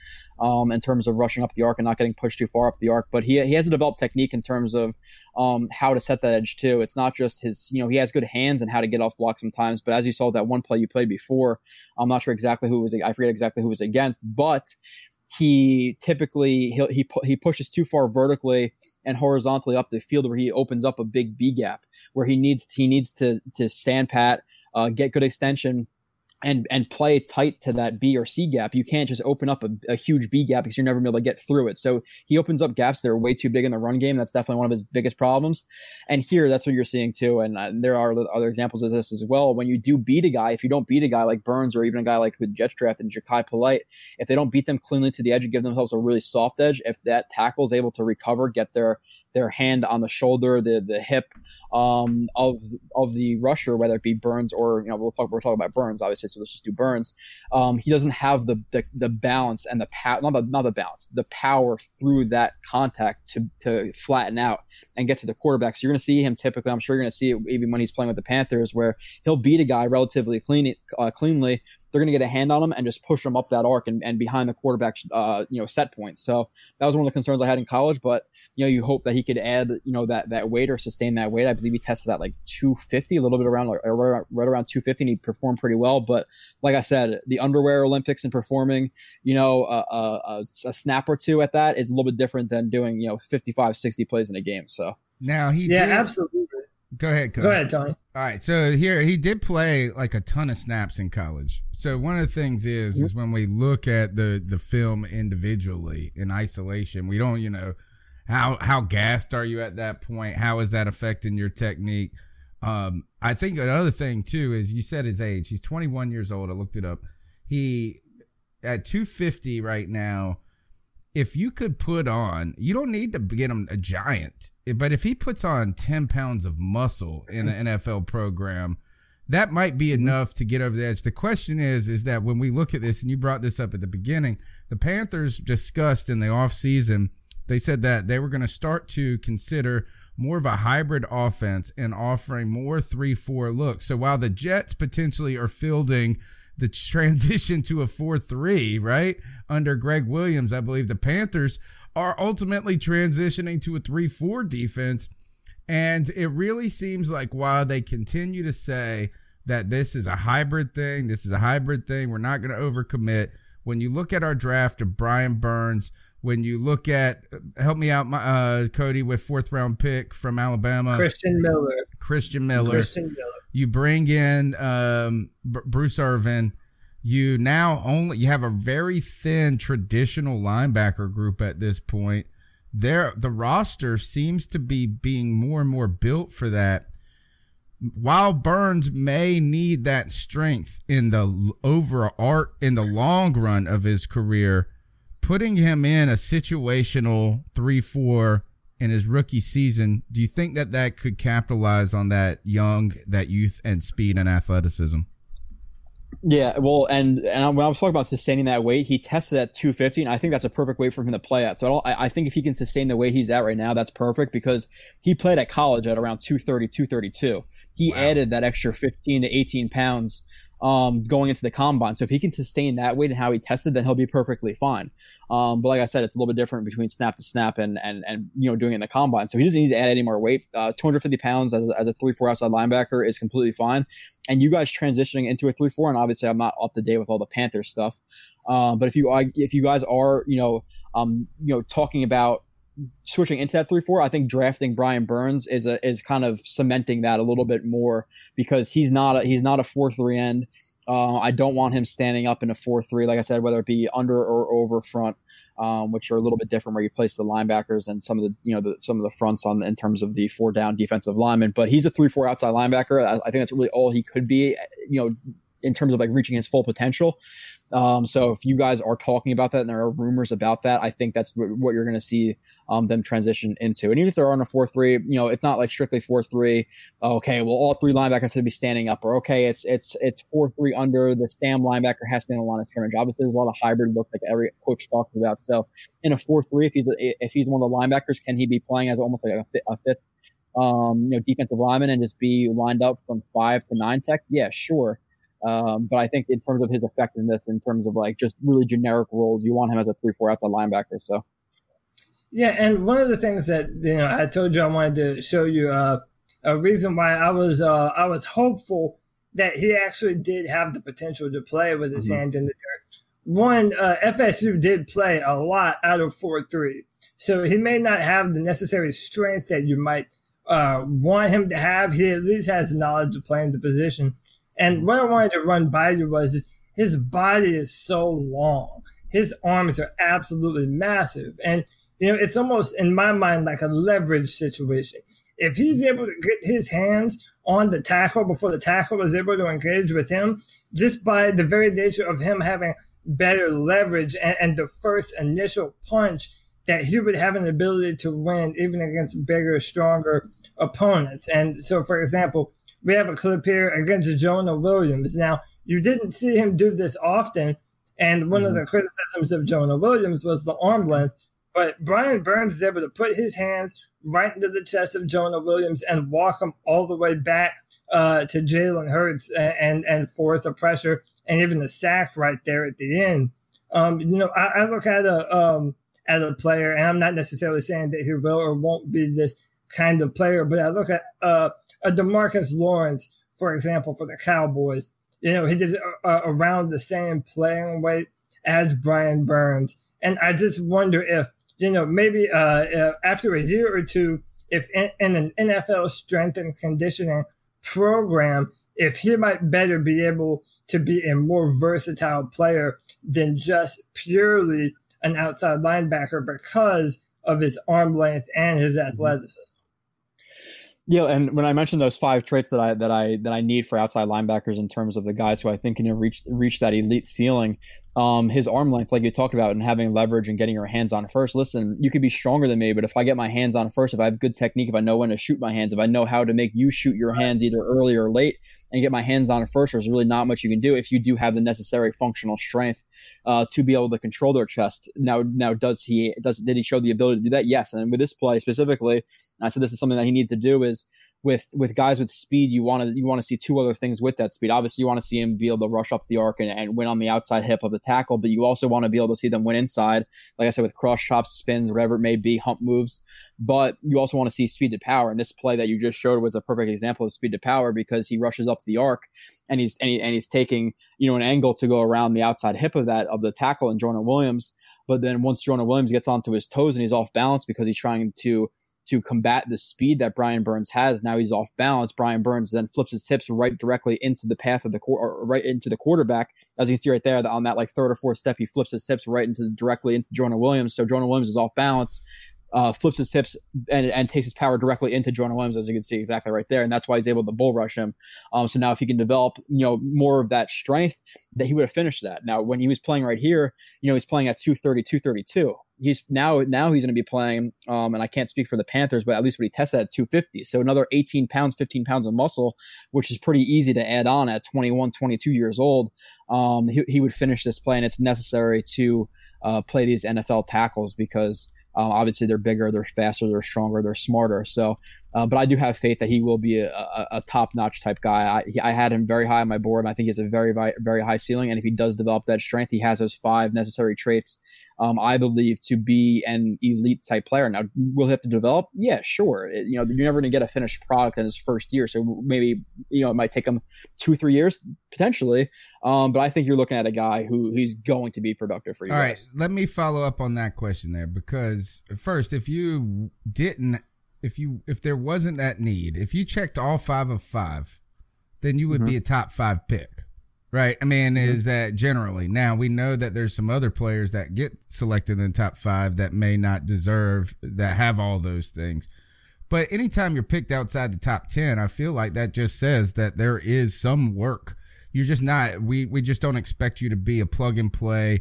um, in terms of rushing up the arc and not getting pushed too far up the arc. But he, he has a developed technique in terms of um, how to set that edge too. It's not just his, you know, he has good hands and how to get off block sometimes. But as you saw that one play you played before, I'm not sure exactly who was. I forget exactly who was against, but he typically he he he pushes too far vertically and horizontally up the field where he opens up a big B gap where he needs he needs to to stand pat, uh, get good extension, and and play tight to that B or C gap. You can't just open up a, a, huge B gap because you're never gonna be able to get through it. So he opens up gaps that are way too big in the run game. That's definitely one of his biggest problems. And here, that's what you're seeing too. And uh, there are other examples of this as well. When you do beat a guy, if you don't beat a guy like Burns or even a guy like with Jets draft and Jachai Polite, if they don't beat them cleanly to the edge and give themselves a really soft edge, if that tackle is able to recover, get their their hand on the shoulder, the the hip um, of of the rusher, whether it be Burns or you know we'll talk we're talking about Burns obviously, so let's just do Burns. Um, he doesn't have the, the the balance and the power, not the not the balance, the power through that contact to to flatten out and get to the quarterback. So you're going to see him typically. I'm sure you're going to see it even when he's playing with the Panthers, where he'll beat a guy relatively clean uh, cleanly they're going to get a hand on them and just push them up that arc and, and behind the quarterback, uh, you know, set points. So that was one of the concerns I had in college. But you know, you hope that he could add, you know, that that weight or sustain that weight. I believe he tested at like 250, a little bit around, right around 250, and he performed pretty well. But like I said, the underwear Olympics and performing, you know, a, a, a snap or two at that is a little bit different than doing, you know, 55, 60 plays in a game. So now he, yeah, did, absolutely. Go ahead. Go ahead, Tony. All right. So here he did play like a ton of snaps in college. So one of the things is mm-hmm. is when we look at the the film individually in isolation, we don't, you know, how how gassed are you at that point? How is that affecting your technique? Um, I think another thing too is you said his age. He's 21 years old. I looked it up. He at 250 right now if you could put on, you don't need to get him a giant, but if he puts on 10 pounds of muscle in an NFL program, that might be mm-hmm. enough to get over the edge. The question is, is that when we look at this, and you brought this up at the beginning, the Panthers discussed in the offseason, they said that they were going to start to consider more of a hybrid offense and offering more 3 4 looks. So while the Jets potentially are fielding the transition to a 4-3, right? Under Gregg Williams, I believe the Panthers are ultimately transitioning to a 3-4 defense. And it really seems like while they continue to say that this is a hybrid thing, this is a hybrid thing, we're not going to overcommit. When you look at our draft of Brian Burns, when you look at help me out, my, uh, Cody, with fourth round pick from Alabama, Christian Miller, Christian Miller, Christian Miller. You bring in um, B- Bruce Irvin. You now only you have a very thin traditional linebacker group at this point. There, the roster seems to be being more and more built for that. While Burns may need that strength in the over art in the long run of his career, putting him in a situational three four in his rookie season, do you think that that could capitalize on that young, that youth and speed and athleticism? Yeah, well, and and when I was talking about sustaining that weight, he tested at 250, and I think that's a perfect weight for him to play at. So I, I think if he can sustain the weight he's at right now, that's perfect because he played at college at around 230, 232. He wow. added that extra 15 to 18 pounds um, going into the combine. So if he can sustain that weight and how he tested, then he'll be perfectly fine. Um, but like I said, it's a little bit different between snap to snap and and and you know doing it in the combine. So he doesn't need to add any more weight. Uh, 250 pounds as, as a three four outside linebacker is completely fine. And you guys transitioning into a three four, and obviously I'm not up to date with all the Panthers stuff. Uh, but if you if you guys are you know um, you know talking about switching into that three four, I think drafting Brian Burns is a, is kind of cementing that a little bit more because he's not a, he's not a four three end. Uh, I don't want him standing up in a four three, like I said, whether it be under or over front, um, which are a little bit different where you place the linebackers and some of the you know the, some of the fronts on in terms of the four down defensive lineman. But he's a three four outside linebacker. I, I think that's really all he could be. You know, in terms of like reaching his full potential. Um, so if you guys are talking about that and there are rumors about that, I think that's what you're going to see um, them transition into. And even if they're on a 4 3, you know, it's not like strictly 4 3. Okay, well, all three linebackers to be standing up, or okay, it's it's it's 4 3 under. The Sam linebacker has to be in the line of scrimmage. Obviously, there's a lot of hybrid looks like every coach talks about. So in a 4 3, if he's, if he's one of the linebackers, can he be playing as almost like a, a fifth? Um, you know, defensive lineman and just be lined up from five to nine tech. Yeah, sure. Um, but I think in terms of his effectiveness, in terms of like just really generic roles, you want him as a three four outside linebacker. So. Yeah, and one of the things that you know I told you I wanted to show you uh, a reason why I was uh, I was hopeful that he actually did have the potential to play with his mm-hmm. hand in the dirt. One, uh, FSU did play a lot out of four three, so he may not have the necessary strength that you might uh, want him to have. He at least has knowledge of playing the position. And mm-hmm. what I wanted to run by you was is his body is so long. His arms are absolutely massive. And, you know, it's almost in my mind like a leverage situation. If he's mm-hmm. able to get his hands on the tackle before the tackle is able to engage with him, just by the very nature of him having better leverage and, and the first initial punch, that he would have an ability to win even against bigger, stronger opponents. And so, for example, we have a clip here against Jonah Williams. Now, you didn't see him do this often, and one mm-hmm. of the criticisms of Jonah Williams was the arm length. But Brian Burns is able to put his hands right into the chest of Jonah Williams and walk him all the way back uh, to Jalen Hurts and, and, and force a pressure and even the sack right there at the end. Um, you know, I, I, look at a um, at a player, and I'm not necessarily saying that he will or won't be this kind of player, but I look at uh, a Demarcus Lawrence, for example, for the Cowboys. You know, he just uh, uh, around the same playing weight as Brian Burns. And I just wonder if, you know, maybe uh, uh, after a year or two, if in, in, an NFL strength and conditioning program, if he might better be able to be a more versatile player than just purely an outside linebacker because of his arm length and his mm-hmm. athleticism. Yeah, and when I mentioned those five traits that I that I that I need for outside linebackers in terms of the guys who I think can reach reach that elite ceiling, um, his arm length, like you talked about, and having leverage and getting your hands on first. Listen, you could be stronger than me, but if I get my hands on first, if I have good technique, if I know when to shoot my hands, if I know how to make you shoot your hands either early or late, and get my hands on first, there's really not much you can do if you do have the necessary functional strength uh, to be able to control their chest. Now, now does he does did he show the ability to do that? Yes, and with this play specifically, I said this is something that he needs to do is with with guys with speed, you want to you want to see two other things with that speed. Obviously, you want to see him be able to rush up the arc and, and win on the outside hip of the tackle, but you also want to be able to see them win inside, like I said, with cross chops, spins, whatever it may be, hump moves. But you also want to see speed to power. And this play that you just showed was a perfect example of speed to power because he rushes up the arc and he's and, he, and he's taking you know an angle to go around the outside hip of that of the tackle and Jonah Williams. But then once Jonah Williams gets onto his toes and he's off balance because he's trying to to combat the speed that Brian Burns has. Now he's off balance. Brian Burns then flips his hips right directly into the path of the or right into the quarterback. As you can see right there on that like third or fourth step, he flips his hips right into directly into Jonah Williams. So Jonah Williams is off balance uh, flips his hips and, and takes his power directly into Jonah Williams, as you can see exactly right there. And that's why he's able to bull rush him. Um, so now if he can develop, you know, more of that strength, that he would have finished that. Now, when he was playing right here, you know, he's playing at 230, 232. He's now, now he's going to be playing, um, and I can't speak for the Panthers, but at least what he tested at 250. So another 18 pounds, 15 pounds of muscle, which is pretty easy to add on at 21, 22 years old. Um, he, he would finish this play, and it's necessary to uh, play these NFL tackles because um, obviously, they're bigger, they're faster, they're stronger, they're smarter. So Uh, but I do have faith that he will be a, a, a top-notch type guy. I, he, I had him very high on my board. And I think he has a very, very high ceiling. And if he does develop that strength, he has those five necessary traits um, I believe, to be an elite type player. Now, will he have to develop? Yeah, sure. It, you know, you're never going to get a finished product in his first year. So maybe, you know, it might take him two, three years potentially. Um, but I think you're looking at a guy who he's going to be productive for you. All guys. right. Let me follow up on that question there because first, if you didn't, if you, if there wasn't that need, if you checked all five of five, then you would mm-hmm. be a top five pick. Right. I mean, mm-hmm. is that generally now we know that there's some other players that get selected in the top five that may not deserve that have all those things. But anytime you're picked outside the top 10, I feel like that just says that there is some work. You're just not, we, we just don't expect you to be a plug and play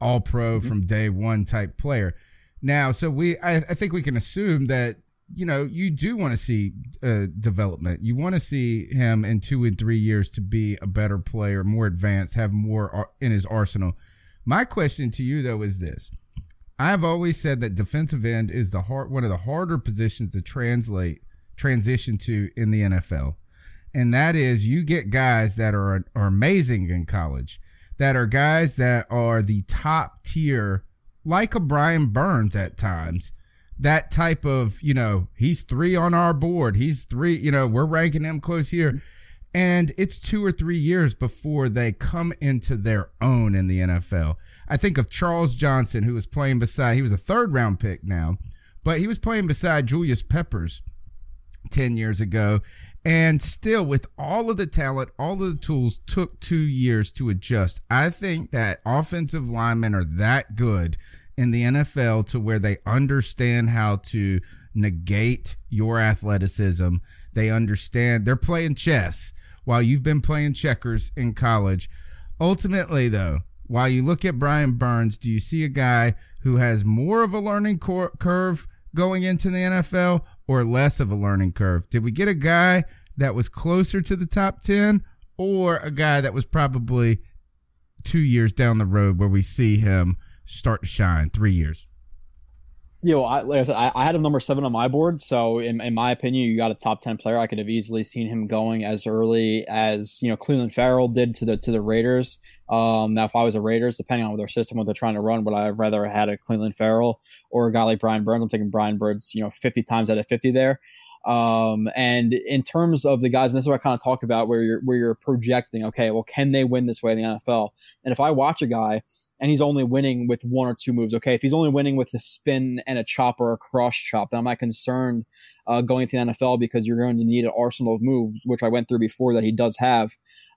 all pro mm-hmm. from day one type player. Now, so we, I, I think we can assume that you know, you do want to see uh, development. You want to see him in two and three years to be a better player, more advanced, have more in his arsenal. My question to you though is this: I've always said that defensive end is the hard, one of the harder positions to translate transition to in the NFL, and that is you get guys that are are amazing in college, that are guys that are the top tier, like a Brian Burns at times that type of, you know, he's three on our board. He's three, you know, we're ranking him close here. And it's two or three years before they come into their own in the NFL. I think of Charles Johnson, who was playing beside, he was a third round pick now, but he was playing beside Julius Peppers 10 years ago. And still, with all of the talent, all of the tools, took two years to adjust. I think that offensive linemen are that good in the NFL to where they understand how to negate your athleticism. They understand they're playing chess while you've been playing checkers in college. Ultimately, though, while you look at Brian Burns, do you see a guy who has more of a learning cor- curve going into the NFL or less of a learning curve? Did we get a guy that was closer to the top 10 or a guy that was probably two years down the road where we see him start to shine? Three years. You know, I, like I said, I, I, had him number seven on my board. So, in, in my opinion, you got a top ten player. I could have easily seen him going as early as you know Clelin Ferrell did to the to the Raiders. Um, now, if I was a Raiders, depending on their system, what they're trying to run, would I rather have rather had a Clelin Ferrell or a guy like Brian Burns? I'm taking Brian Burns, you know, 50 times out of 50 there. Um, and in terms of the guys, and this is what I kind of talked about, where you're where you're projecting, okay, well, can they win this way in the NFL? And if I watch a guy and he's only winning with one or two moves, okay, if he's only winning with a spin and a chop or a cross chop, then I'm not concerned uh, going to the NFL because you're going to need an arsenal of moves, which I went through before that he does have.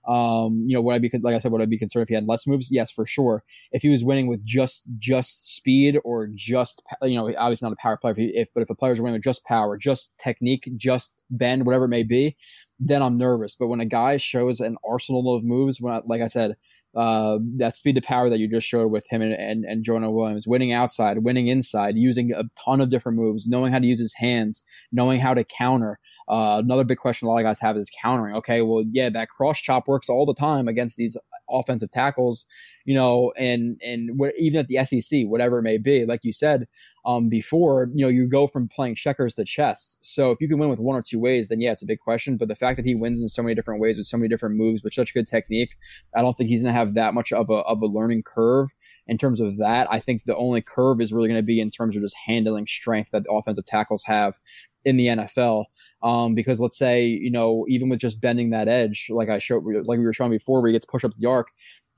Um, you know, would I be like I said, would I be concerned if he had less moves? Yes, for sure. If he was winning with just just speed or just you know, obviously not a power player. If, he, if but if a player's winning with just power, just technique, just bend, whatever it may be, then I'm nervous. But when a guy shows an arsenal of moves, when I, like I said, uh, that speed to power that you just showed with him and, and, and Jonah Williams, winning outside, winning inside, using a ton of different moves, knowing how to use his hands, knowing how to counter. Uh, another big question a lot of guys have is countering. Okay, well, yeah, that cross chop works all the time against these offensive tackles, you know, and and even at the SEC, whatever it may be. Like you said, um, before, you know, you go from playing checkers to chess. So if you can win with one or two ways, then yeah, it's a big question. But the fact that he wins in so many different ways with so many different moves with such good technique, I don't think he's going to have that much of a of a learning curve in terms of that. I think the only curve is really going to be in terms of just handling strength that the offensive tackles have in the NFL. Um, because let's say, you know, even with just bending that edge, like I showed, like we were showing before, where he gets pushed up the arc,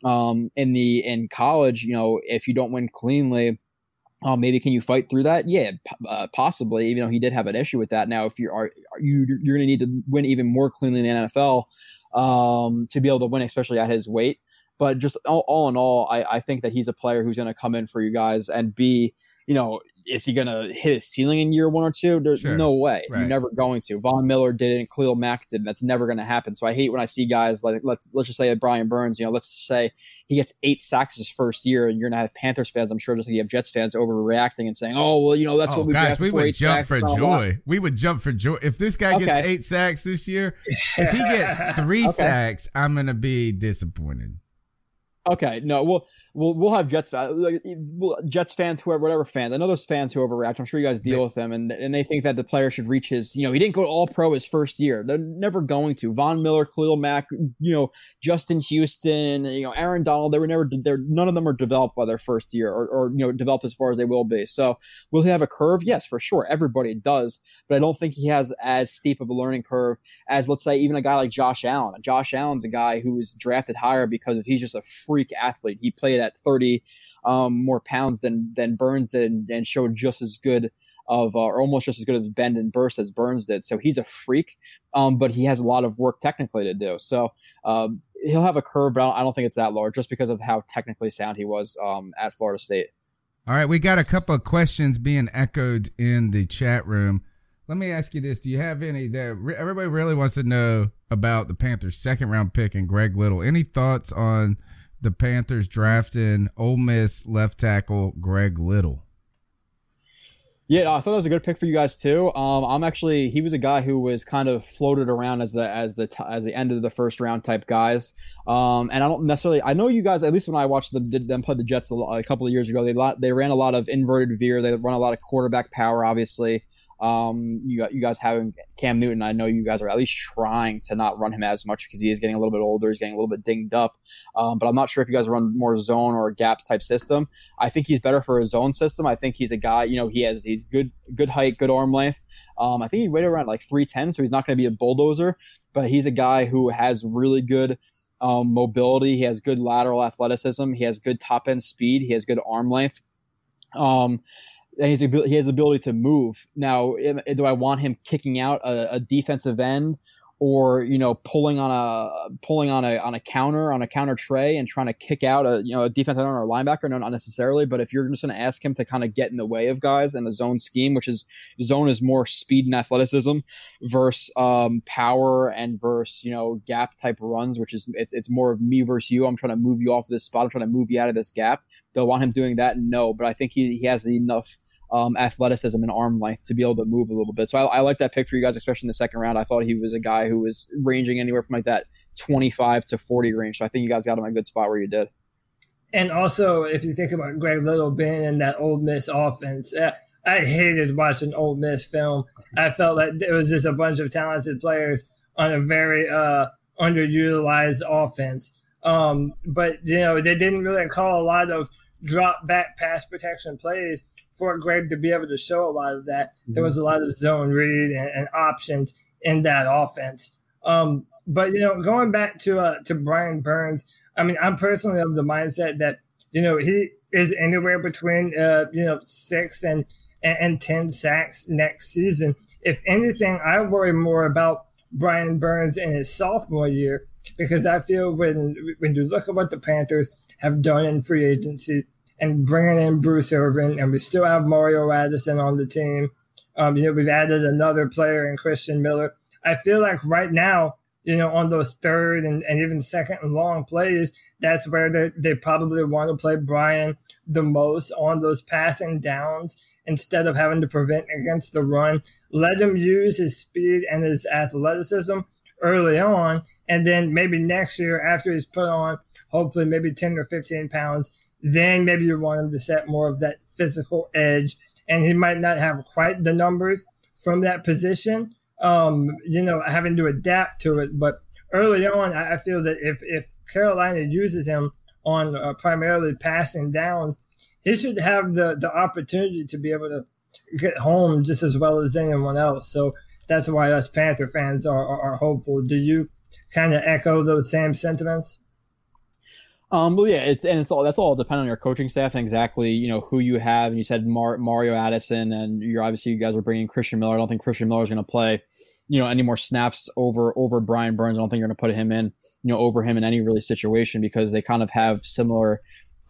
um, in the, in college, you know, if you don't win cleanly, Oh, maybe can you fight through that? Yeah, uh, possibly. Even though he did have an issue with that. Now, if you are, are you you're going to need to win even more cleanly in the NFL um, to be able to win, especially at his weight. But just all, all in all, I, I think that he's a player who's going to come in for you guys and be, you know, is he going to hit his ceiling in year one or two? There's sure. no way. Right. You're never going to. Von Miller did it, Khalil Mack did. That's never going to happen. So I hate when I see guys like let let's just say Brian Burns. You know, let's say he gets eight sacks his first year, and you're going to have Panthers fans. I'm sure just like you have Jets fans overreacting and saying, "Oh, well, you know, that's oh, what we guys, we would jump for joy. We would jump for joy if this guy gets eight sacks this year. If he gets three okay. sacks, I'm going to be disappointed. Okay, no, well, we'll we'll have Jets uh, Jets fans, whoever, whatever fans. I know there's fans who overreact. I'm sure you guys deal with them, and and they think that the player should reach his. You know, he didn't go All Pro his first year. They're never going to. Von Miller, Khalil Mack, you know, Justin Houston, you know, Aaron Donald. They were never. They're none of them are developed by their first year, or or you know, developed as far as they will be. So will he have a curve? Yes, for sure. Everybody does, but I don't think he has as steep of a learning curve as let's say even a guy like Josh Allen. Josh Allen's a guy who was drafted higher because of he's just a freak athlete. He played at 30 um, more pounds than than Burns and, and showed just as good of uh, or almost just as good of bend and burst as Burns did. So he's a freak, um, but he has a lot of work technically to do. So um, he'll have a curve, but I don't think it's that large just because of how technically sound he was um, at Florida State. All right, we got a couple of questions being echoed in the chat room. Let me ask you this: Do you have any that everybody really wants to know about the Panthers' second round pick and Greg Little? Any thoughts on the Panthers drafting Ole Miss left tackle Greg Little? Yeah, I thought that was a good pick for you guys too. Um, I'm actually he was a guy who was kind of floated around as the as the as the end of the first round type guys. Um, and I don't necessarily I know you guys at least when I watched them them play the Jets a, a couple of years ago they lot, they ran a lot of inverted veer they run a lot of quarterback power obviously. Um, you you guys having Cam Newton, I know you guys are at least trying to not run him as much because he is getting a little bit older. He's getting a little bit dinged up. Um, but I'm not sure if you guys run more zone or gap type system. I think he's better for a zone system. I think he's a guy. You know, he has he's good good height, good arm length. Um, I think he weighed around like 310, so he's not going to be a bulldozer. But he's a guy who has really good. Um, mobility. He has good lateral athleticism. He has good top end speed. He has good arm length. Um, and he's he has the ability to move. Now, do I want him kicking out a, a, defensive end, or you know, pulling on a pulling on a on a counter on a counter tray and trying to kick out a you know a defensive end or a linebacker? No, not necessarily. But if you're just going to ask him to kind of get in the way of guys in the zone scheme, which is zone is more speed and athleticism versus um, power and versus you know gap type runs, which is it's, it's more of me versus you. I'm trying to move you off of this spot. I'm trying to move you out of this gap. Do I want him doing that? No, but I think he, he has enough um, athleticism and arm length to be able to move a little bit. So I, I like that pick for you guys, especially in the second round. I thought he was a guy who was ranging anywhere from like that 25 to 40 range. So I think you guys got him a good spot where you did. And also, if you think about Greg Little being in that Ole Miss offense, I hated watching Ole Miss film. I felt like it was just a bunch of talented players on a very uh, underutilized offense. Um, but you know, they didn't really call a lot of drop back pass protection plays for Greg to be able to show a lot of that. There was a lot of zone read and, and options in that offense. Um, but you know, going back to uh, to Brian Burns, I mean, I'm personally of the mindset that you know he is anywhere between uh, you know six and, and and ten sacks next season. If anything, I worry more about Brian Burns in his sophomore year because I feel when when you look at what the Panthers have done in free agency, and bringing in Bruce Irvin, and we still have Mario Addison on the team. Um, you know, we've added another player in Christian Miller. I feel like right now, you know, on those third and, and even second and long plays, that's where they, they probably want to play Brian the most on those passing downs instead of having to prevent against the run. Let him use his speed and his athleticism early on. And then maybe next year, after he's put on, hopefully maybe 10 or 15 pounds, then maybe you want him to set more of that physical edge. And he might not have quite the numbers from that position, um, you know, having to adapt to it. But early on, I feel that if, if Carolina uses him on uh, primarily passing downs, he should have the, the opportunity to be able to get home just as well as anyone else. So that's why us Panther fans are, are, are hopeful. Do you kind of echo those same sentiments? Um, well, yeah, it's and it's all that's all dependent on your coaching staff and exactly you know who you have. And you said Mar- Mario Addison, and you're obviously you guys are bringing Christian Miller. I don't think Christian Miller is going to play, you know, any more snaps over over Brian Burns. I don't think you're going to put him in, you know, over him in any really situation because they kind of have similar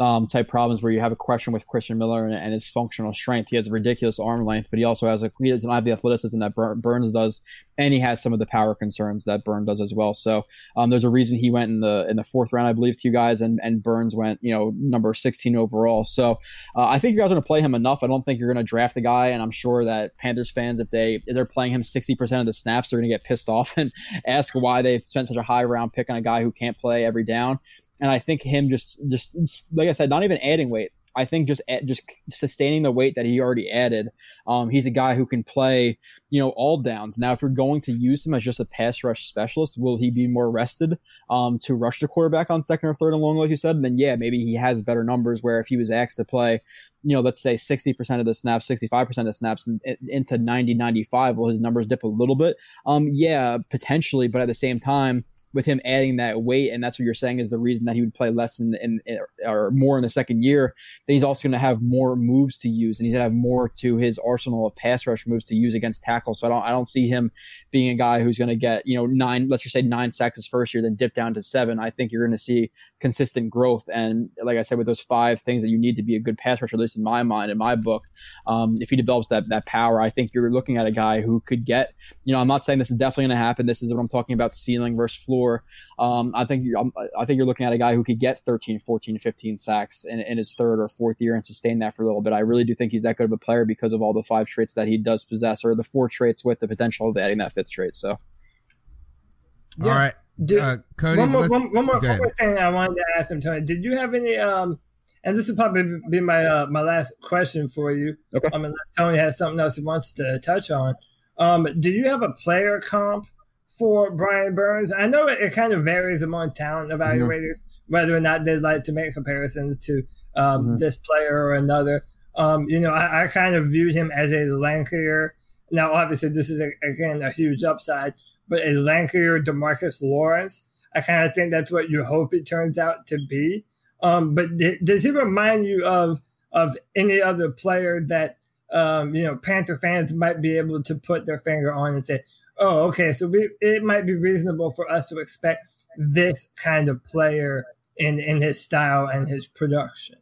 um, type problems where you have a question with Christian Miller and, and, his functional strength. He has a ridiculous arm length, but he also has a he doesn't have the athleticism that Burns does, and he has some of the power concerns that Burns does as well. So um, there's a reason he went in the in the fourth round, I believe, to you guys, and and Burns went you know number 16 overall. So uh, I think you guys are going to play him enough. I don't think you're going to draft the guy, and I'm sure that Panthers fans, if they if they're playing him 60% of the snaps, they're going to get pissed off and ask why they spent such a high round pick on a guy who can't play every down. And I think him just just like I said, not even adding weight. I think just just sustaining the weight that he already added. Um, he's a guy who can play, you know, all downs. Now, if you're going to use him as just a pass rush specialist, will he be more rested um, to rush the quarterback on second or third and long, like you said? And then yeah, maybe he has better numbers. Where if he was asked to play, you know, let's say 60% of the snaps, 65% of the snaps in, in, into 90, 95, will his numbers dip a little bit? Um, yeah, potentially, but at the same time with him adding that weight, and that's what you're saying is the reason that he would play less in, in, in or more in the second year. That he's also going to have more moves to use, and he's going to have more to his arsenal of pass rush moves to use against tackles. So I don't I don't see him being a guy who's going to get you know nine let's just say nine sacks his first year, then dip down to seven. I think you're going to see consistent growth, and like I said, with those five things that you need to be a good pass rusher, at least in my mind, in my book, um, if he develops that that power, I think you're looking at a guy who could get you know I'm not saying this is definitely going to happen. This is what I'm talking about ceiling versus floor um, I think you're, I think you're looking at a guy who could get 13, 14, 15 sacks in, in his third or fourth year and sustain that for a little bit. I really do think he's that good of a player because of all the five traits that he does possess, or the four traits with the potential of adding that fifth trait. So, yeah. all right, Did, uh, Cody. One more, one, one more, one more thing I wanted to ask him, Tony. Did you have any? Um, and this will probably be my uh, my last question for you. Okay. Um, unless Tony has something else he wants to touch on. Um, do you have a player comp for Brian Burns. I know it, it kind of varies among talent evaluators mm-hmm. whether or not they'd like to make comparisons to um, mm-hmm. this player or another. Um, you know, I, I, kind of viewed him as a lankier. Now, obviously, this is a, again a huge upside, but a lankier Demarcus Lawrence. I kind of think that's what you hope it turns out to be. Um, but th- does he remind you of of any other player that um, you know Panther fans might be able to put their finger on and say, oh, okay, so we, it might be reasonable for us to expect this kind of player in in his style and his production.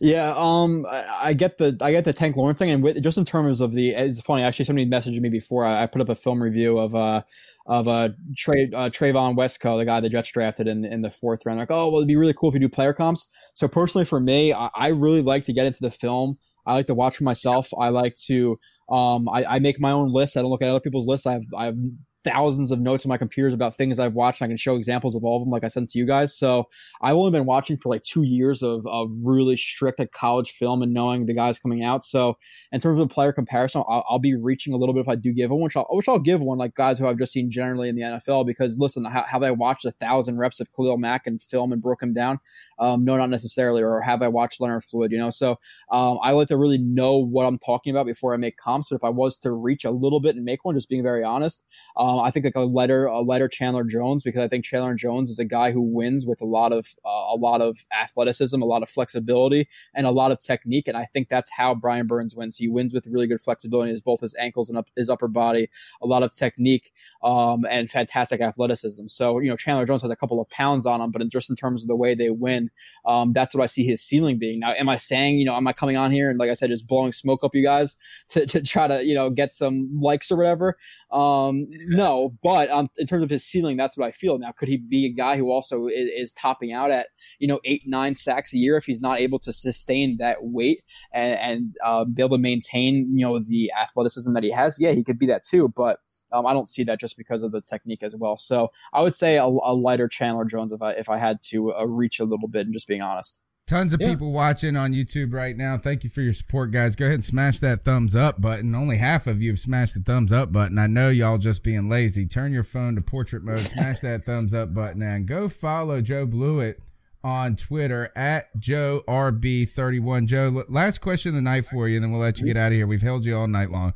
Yeah, um, I, get the I get the Tank Lawrence thing, and with, just in terms of the, it's funny actually. Somebody messaged me before. I, I put up a film review of uh of uh, Trey, uh Trevon Wesco, the guy the Jets drafted in in the fourth round. Like, oh, well, it'd be really cool if you do player comps. So personally, for me, I, I really like to get into the film. I like to watch for myself. I like to um, I, I, make my own lists. I don't look at other people's lists. I have, I have thousands of notes on my computers about things I've watched. I can show examples of all of them, like I sent to you guys. So I've only been watching for like two years of, of really strict like, college film and knowing the guys coming out. So in terms of a player comparison, I'll, I'll, be reaching a little bit if I do give one, which I'll, which I'll give one like guys who I've just seen generally in the NFL. Because listen, have I watched a thousand reps of Khalil Mack and film and broke him down? Um, no, not necessarily. Or have I watched Leonard Floyd? You know, so um, I like to really know what I'm talking about before I make comps. But if I was to reach a little bit and make one, just being very honest, um, I think like a letter, a letter Chandler Jones because I think Chandler Jones is a guy who wins with a lot of uh, a lot of athleticism, a lot of flexibility, and a lot of technique. And I think that's how Brian Burns wins. He wins with really good flexibility, as both his ankles and up, his upper body, a lot of technique, um, and fantastic athleticism. So you know Chandler Jones has a couple of pounds on him, but in, just in terms of the way they win, um, that's what I see his ceiling being. Now, am I saying you know am I coming on here and like I said, just blowing smoke up you guys to, to try to you know get some likes or whatever? Um, no, but um, in terms of his ceiling, that's what I feel. Now, could he be a guy who also is, is, topping out at you know eight nine sacks a year if he's not able to sustain that weight and, and uh, be able to maintain you know the athleticism that he has? Yeah, he could be that too, but um, I don't see that just because of the technique as well. So I would say a, a lighter Chandler Jones if I if I had to uh, reach a little bit and just being honest. Tons of yeah. people watching on YouTube right now. Thank you for your support, guys. Go ahead and smash that thumbs up button. Only half of you have smashed the thumbs up button. I know y'all just being lazy. Turn your phone to portrait mode, smash that thumbs up button, and go follow Joe Blewett on Twitter at Joe RB31. Joe, last question of the night for you, and then we'll let you get out of here. We've held you all night long.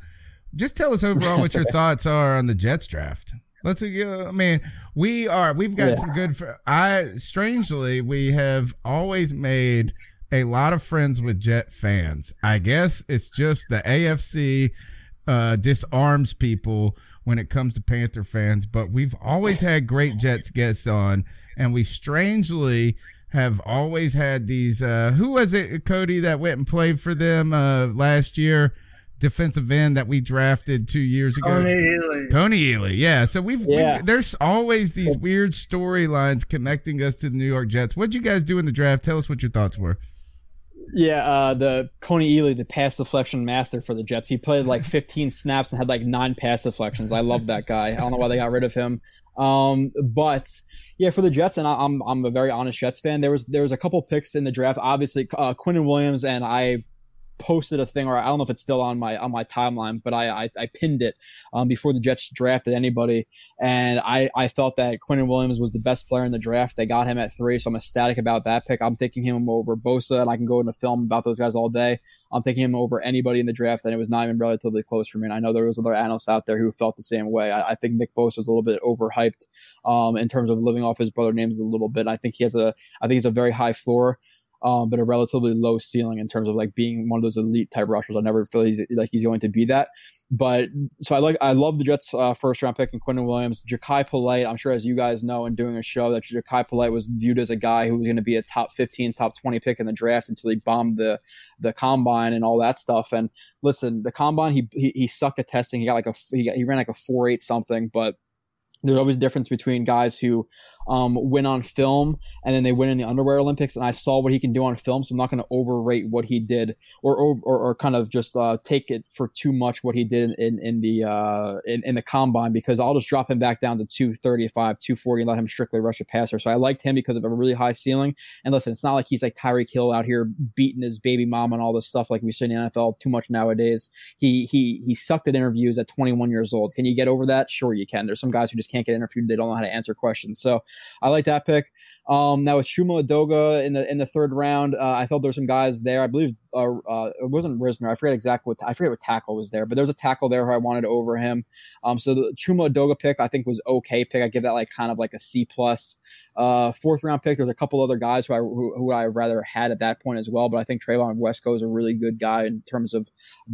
Just tell us overall what your thoughts are on the Jets draft. Let's. Uh, I mean, we are. We've got yeah. some good. I strangely we have always made a lot of friends with Jet fans. I guess it's just the AFC uh, disarms people when it comes to Panther fans, but we've always had great Jets guests on, and we strangely have always had these. Uh, who was it, Cody, that went and played for them uh, last year? Defensive end that we drafted two years ago. Tony Ealy. Kony Ealy, yeah. So we've, yeah. we there's always these weird storylines connecting us to the New York Jets. What'd you guys do in the draft? Tell us what your thoughts were. Yeah, uh, the Kony Ealy, the pass deflection master for the Jets. He played like 15 snaps and had like nine pass deflections. I love that guy. I don't know why they got rid of him. Um, but yeah, for the Jets, and I, I'm I'm a very honest Jets fan. There was there was a couple picks in the draft. Obviously, uh, Quinnen Williams, and I posted a thing, or I don't know if it's still on my on my timeline, but I I, I pinned it um, before the Jets drafted anybody, and I I felt that Quinnen Williams was the best player in the draft. They got him at three, so I'm ecstatic about that pick. I'm taking him over Bosa, and I can go into film about those guys all day. I'm taking him over anybody in the draft, and it was not even relatively close for me. And I know there was other analysts out there who felt the same way. I, I think Nick Bosa was a little bit overhyped um, in terms of living off his brother names a little bit. I think he has a I think he's a very high floor um, but a relatively low ceiling in terms of like being one of those elite type rushers. I never feel he's, like he's going to be that. But so I like I love the Jets uh, first round pick and Quinnen Williams, Jachai Polite. I'm sure as you guys know in doing a show that Jachai Polite was viewed as a guy who was going to be a top 15, top 20 pick in the draft until he bombed the the combine and all that stuff. And listen, the combine he he, he sucked at testing. He got like a he, got, he ran like a four eight something, but there's always a difference between guys who um, win on film and then they win in the underwear Olympics. And I saw what he can do on film, so I'm not going to overrate what he did or or, or kind of just uh, take it for too much what he did in in the uh, in, in the combine because I'll just drop him back down to 235, 240 and let him strictly rush a passer. So I liked him because of a really high ceiling. And listen, it's not like he's like Tyreek Hill out here beating his baby mom and all this stuff like we see in the NFL too much nowadays. He he he sucked at interviews at 21 years old. Can you get over that? Sure, you can. There's some guys who just can't get interviewed. They don't know how to answer questions. So I like that pick. Um, now with Chuma Edoga in the in the third round, uh, I felt there were some guys there. I believe uh, uh, it wasn't Risner. I forget exactly what I forget what tackle was there, but there was a tackle there who I wanted over him. Um, so the Chuma Edoga pick I think was okay pick. I give that like kind of like a C plus. Uh, fourth round pick. There's a couple other guys who I who, who I rather had at that point as well, but I think Trevon Wesco is a really good guy in terms of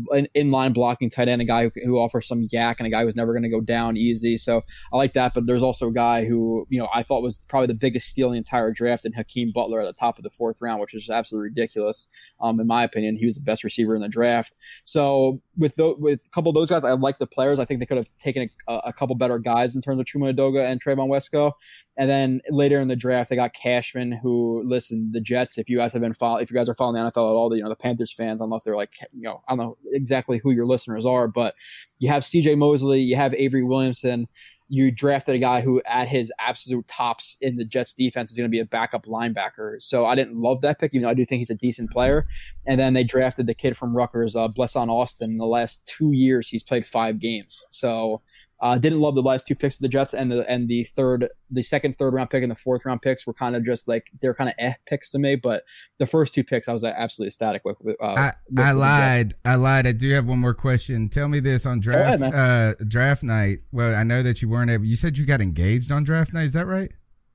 an inline blocking tight end, a guy who, who offers some YAC, and a guy who's never going to go down easy. So I like that. But there's also a guy who you know I thought was probably the biggest steal in entire draft, and Hakeem Butler at the top of the fourth round, which is absolutely ridiculous. Um, in my opinion, he was the best receiver in the draft. So with with a couple of those guys, I like the players. I think they could have taken a, a couple better guys in terms of Chuma Edoga and Trevon Wesco. And then later in the draft, they got Cashman, who listen, the Jets. If you guys have been follow, if you guys are following the NFL at all, the you know the Panthers fans. I don't know if they're like you know I don't know exactly who your listeners are, but you have C.J. Mosley, you have Avery Williamson. You drafted a guy who, at his absolute tops in the Jets defense, is going to be a backup linebacker. So I didn't love that pick, even though I do think he's a decent player. And then they drafted the kid from Rutgers, uh, Blessuan Austin. In the last two years, he's played five games. So uh, didn't love the last two picks of the Jets, and the and the third, the second, third round pick, and the fourth round picks were kind of just like they're kind of eh picks to me. But the first two picks, I was absolutely ecstatic with. Uh, I, with I lied. I lied. I do have one more question. Tell me this on draft ahead, uh, draft night. Well, I know that you weren't able. You said you got engaged on draft night. Is that right?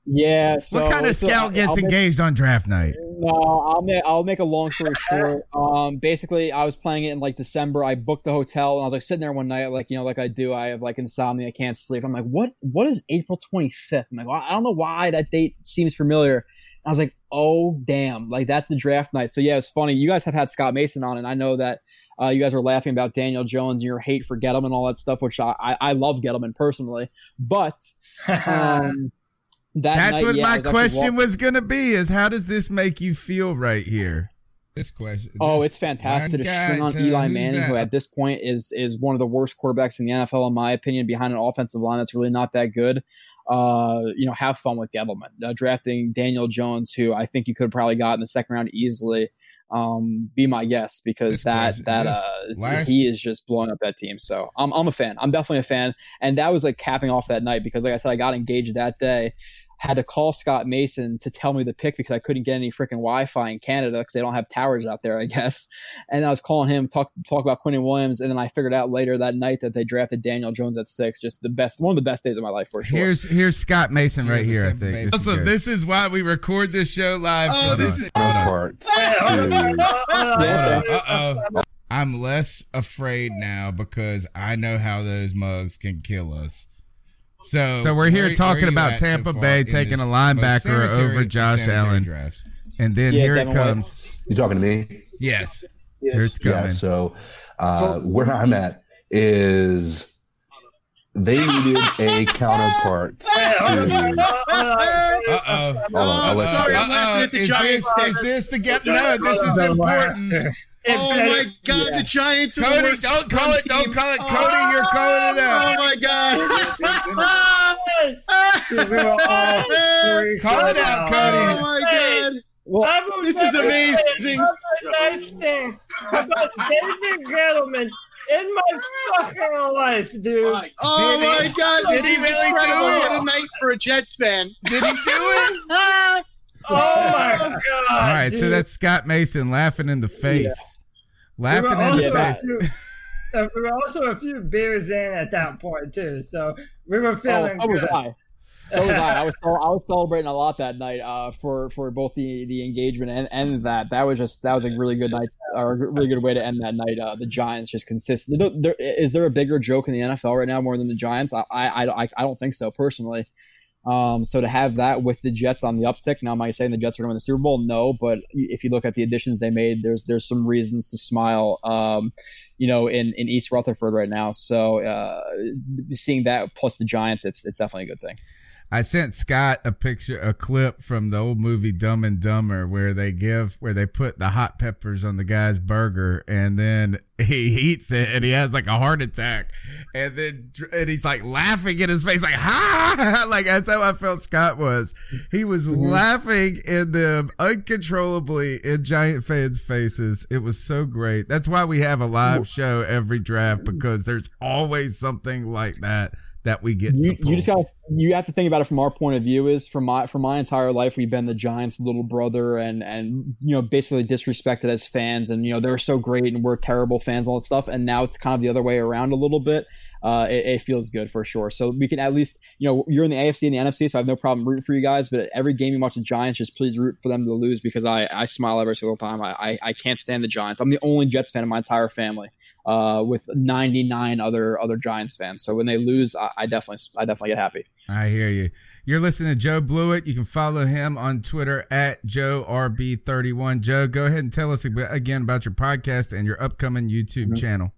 Yeah. So what kind of scout gets I'll make- engaged on draft night? No, I'll make I'll make a long story short. Um, basically, I was playing it in like December. I booked the hotel, and I was like sitting there one night, like you know, like I do. I have like insomnia, I can't sleep. I'm like, what? What is April 25th? I'm like, well, I don't know why that date seems familiar. I was like, oh damn, like that's the draft night. So yeah, it's funny. You guys have had Scott Mason on, and I know that uh, you guys were laughing about Daniel Jones and your hate for Gettleman and all that stuff, which I I, I love Gettleman personally, but um, that That's night, what yeah, my was question walk- was gonna be: is how does this make you feel right here? This question. Oh, it's fantastic to string on to- Eli Manning, who at this point is is one of the worst quarterbacks in the NFL, in my opinion, behind an offensive line that's really not that good. Uh, you know, have fun with Gettleman. Uh, drafting Daniel Jones, who I think you could have probably got in the second round easily. Um, be my guest because This that question- that uh last- he is just blowing up that team. So I'm I'm a fan. I'm definitely a fan, and that was like capping off that night because, like I said, I got engaged that day had to call Scott Mason to tell me the pick because I couldn't get any freaking Wi-Fi in Canada because they don't have towers out there, I guess. And I was calling him talk talk about Quinnen Williams, and then I figured out later that night that they drafted Daniel Jones at six. Just the best, one of the best days of my life for sure. Here's here's Scott Mason right here. I think. This is, Also, good. this is why we record this show live. Oh, this is part. Uh oh. I'm less afraid now because I know how those mugs can kill us. So, So we're here where- talking where about at so Tampa Bay taking a linebacker over Josh Allen. drafts? And then Yeah, here it Devin White. comes. You talking to me? Yes. Here it's Yeah. So uh, where I'm at is they needed a counterpart. To, Uh oh. Hold on, I'll let you sorry, go. I'm laughing at the is Giants this, is this the get? No, this is important. Oh my God! Yeah. The Giants are Cody, the worst don't call run it. Don't call it Cody. You're oh calling it out. Oh my God! We were all freaked Call it out, oh Cody. Oh my God! Well, This is never amazing. another nice thing about David Gettleman in my fucking life, dude. Oh Did he- my God! did This he is really do incredible. it? What a night for a Jets fan. Did he do it? Oh my god! All right, so that's Scott Mason laughing in the face. We Laughing were in the also a face. few, we were also a few beers in at that point too, so we were feeling. Oh, feeling so was. I. So was I. I was I was celebrating a lot that night uh, for for both the the engagement and, and that. That was just that was a really good night or a really good way to end that night. Uh, the Giants just consistent. There, there, is there a bigger joke in the NFL right now more than the Giants? I I, I, I don't think so personally. Um, so to have that with the Jets on the uptick, now am I saying the Jets are going to win the Super Bowl? No, but if you look at the additions they made, there's there's some reasons to smile. Um, you know, in, in East Rutherford right now. So uh, seeing that plus the Giants, it's it's definitely a good thing. I sent Scott a picture, a clip from the old movie Dumb and Dumber, where they give, where they put the hot peppers on the guy's burger, and then he eats it, and he has like a heart attack, and then and he's like laughing in his face, like ha, like that's how I felt. Scott was, he was mm-hmm. laughing in them uncontrollably in Giant fans' faces. It was so great. That's why we have a live show every draft because there's always something like that that we get You, you just got you have to think about it from our point of view. Is from my from my entire life, we've been the Giants' little brother, and and you know basically disrespected as fans, and you know they're so great, and we're terrible fans, all that stuff. And now it's kind of the other way around a little bit. Uh, it, it feels good for sure. So we can at least you know you're in the AFC and the NFC, so I have no problem rooting for you guys. But every game you watch the Giants, just please root for them to lose because I I smile every single time. I I, I can't stand the Giants. I'm the only Jets fan in my entire family, uh, with 99 other other Giants fans. So when they lose, I, I definitely I definitely get happy. I hear you. You're listening to Joe Blewett. You can follow him on Twitter at JoeRB31. Joe, go ahead and tell us again about your podcast and your upcoming YouTube channel.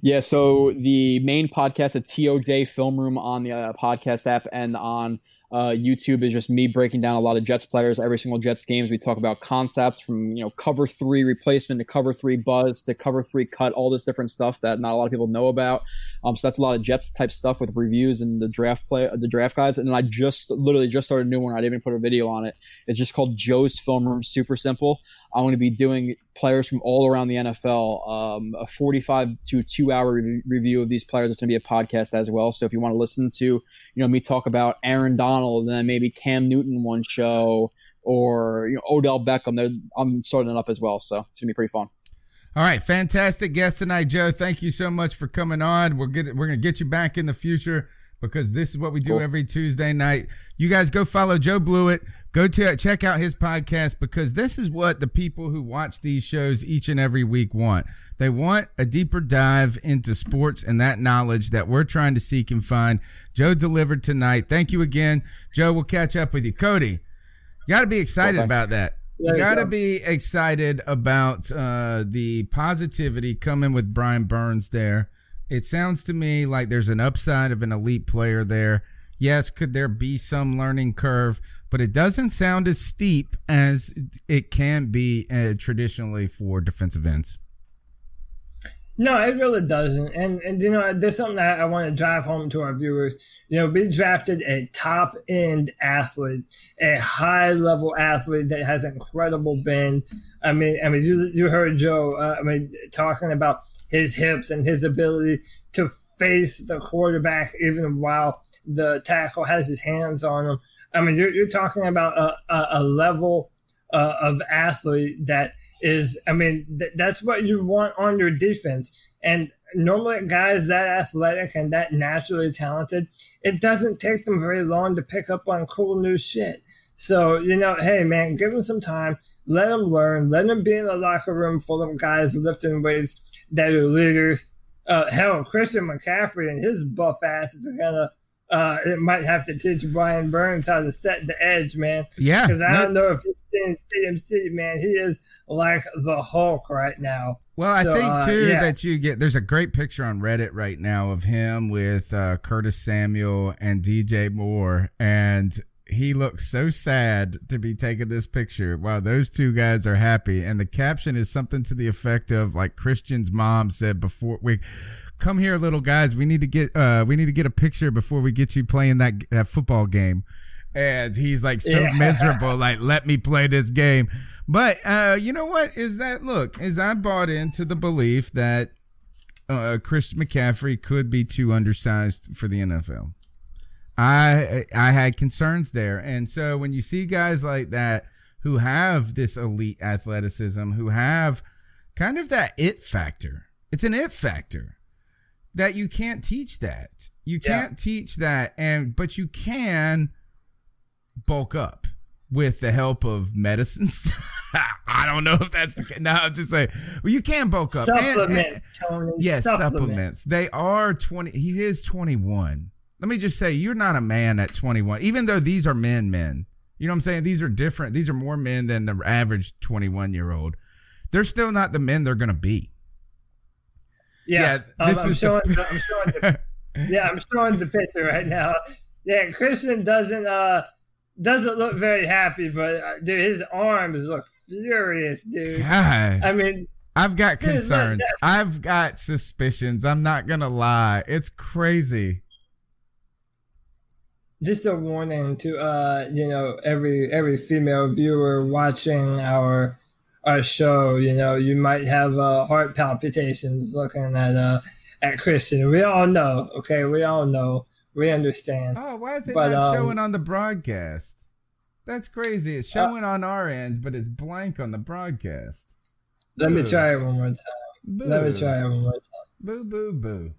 Yeah, so the main podcast at TOJ Film Room on the uh, podcast app and on uh, YouTube is just me breaking down a lot of Jets players, every single Jets games. We talk about concepts from you know cover three replacement to cover three buzz to cover three cut, all this different stuff that not a lot of people know about. Um, so that's a lot of Jets type stuff with reviews and the draft play, the draft guides. And then I just literally just started a new one. I didn't even put a video on it. It's just called Joe's Film Room. Super simple. I'm going to be doing players from all around the NFL. Um, a 45 to two hour re- review of these players. It's going to be a podcast as well. So if you want to listen to, you know, me talk about Aaron Donald and then maybe Cam Newton one show or you know Odell Beckham, I'm sorting it up as well. So it's going to be pretty fun. All right, fantastic guest tonight, Joe. Thank you so much for coming on. We're good. We're gonna get you back in the future because this is what we do Cool. every Tuesday night. You guys go follow Joe Blewett. Go to check out his podcast because this is what the people who watch these shows each and every week want. They want a deeper dive into sports and that knowledge that we're trying to seek and find. Joe delivered tonight. Thank you again, Joe. We'll catch up with you, Cody. You got to be excited Well, about that. There You got to go. be excited about uh, the positivity coming with Brian Burns there. It sounds to me like there's an upside of an elite player there. Yes, could there be some learning curve, but it doesn't sound as steep as it can be uh, traditionally for defensive ends. No, it really doesn't. And and you know, there's something that I want to drive home to our viewers. You know, we drafted a top end athlete, a high level athlete that has incredible bend. I mean, I mean, you you heard Joe. Uh, I mean, talking about his hips and his ability to face the quarterback even while the tackle has his hands on him. I mean, you're, you're talking about a, a, a level uh, of athlete that is, I mean, th- that's what you want on your defense. And normally, guys that athletic and that naturally talented, it doesn't take them very long to pick up on cool new shit. So, you know, hey, man, give them some time. Let them learn. Let them be in a locker room full of guys lifting weights that are leaders. Uh, hell, Christian McCaffrey and his buff ass is going to uh, it might have to teach Brian Burns how to set the edge, man. Yeah, because I no- don't know if you've seen City, man. He is like the Hulk right now. Well, I So, think uh, too yeah. that you get there's a great picture on Reddit right now of him with uh, Curtis Samuel and DJ Moore, and he looks so sad to be taking this picture while those two guys are happy. And the caption is something to the effect of like Christian's mom said before we come here, little guys. We need to get uh we need to get a picture before we get you playing that that football game. And he's like so Yeah. miserable, like let me play this game. But uh, you know what is that? Look, is I bought into the belief that uh, Christian McCaffrey could be too undersized for the NFL. I I had concerns there, and so when you see guys like that who have this elite athleticism, who have kind of that it factor, it's an it factor that you can't teach that. You can't teach that, and but you can bulk up with the help of medicines. I don't know if that's the case. No, I'm just saying. Well, you can bulk up. And- and- Supplements, Tony. Yes, supplements. supplements. They are 20. He is 21. Let me just say, you're not a man at 21, even though these are men, men. You know what I'm saying? These are different. These are more men than the average 21 year old. They're still not the men they're going to be. Yeah, Yeah, um, this I'm is showing. The, I'm showing. The, yeah, I'm showing the picture right now. Yeah, Christian doesn't uh doesn't look very happy, but uh, dude, his arms look furious, dude. God. I mean, I've got concerns. I've got suspicions. I'm not going to lie. It's crazy. Just a warning to uh you know every every female viewer watching our our show you know you might have uh heart palpitations looking at uh at christian. We all know okay? We all know. We understand. Oh, why is it But, not um, showing on the broadcast? That's crazy. It's showing on our end, but it's blank on the broadcast. let me try it one more time. Let me try it one more time. Boo, boo, boo.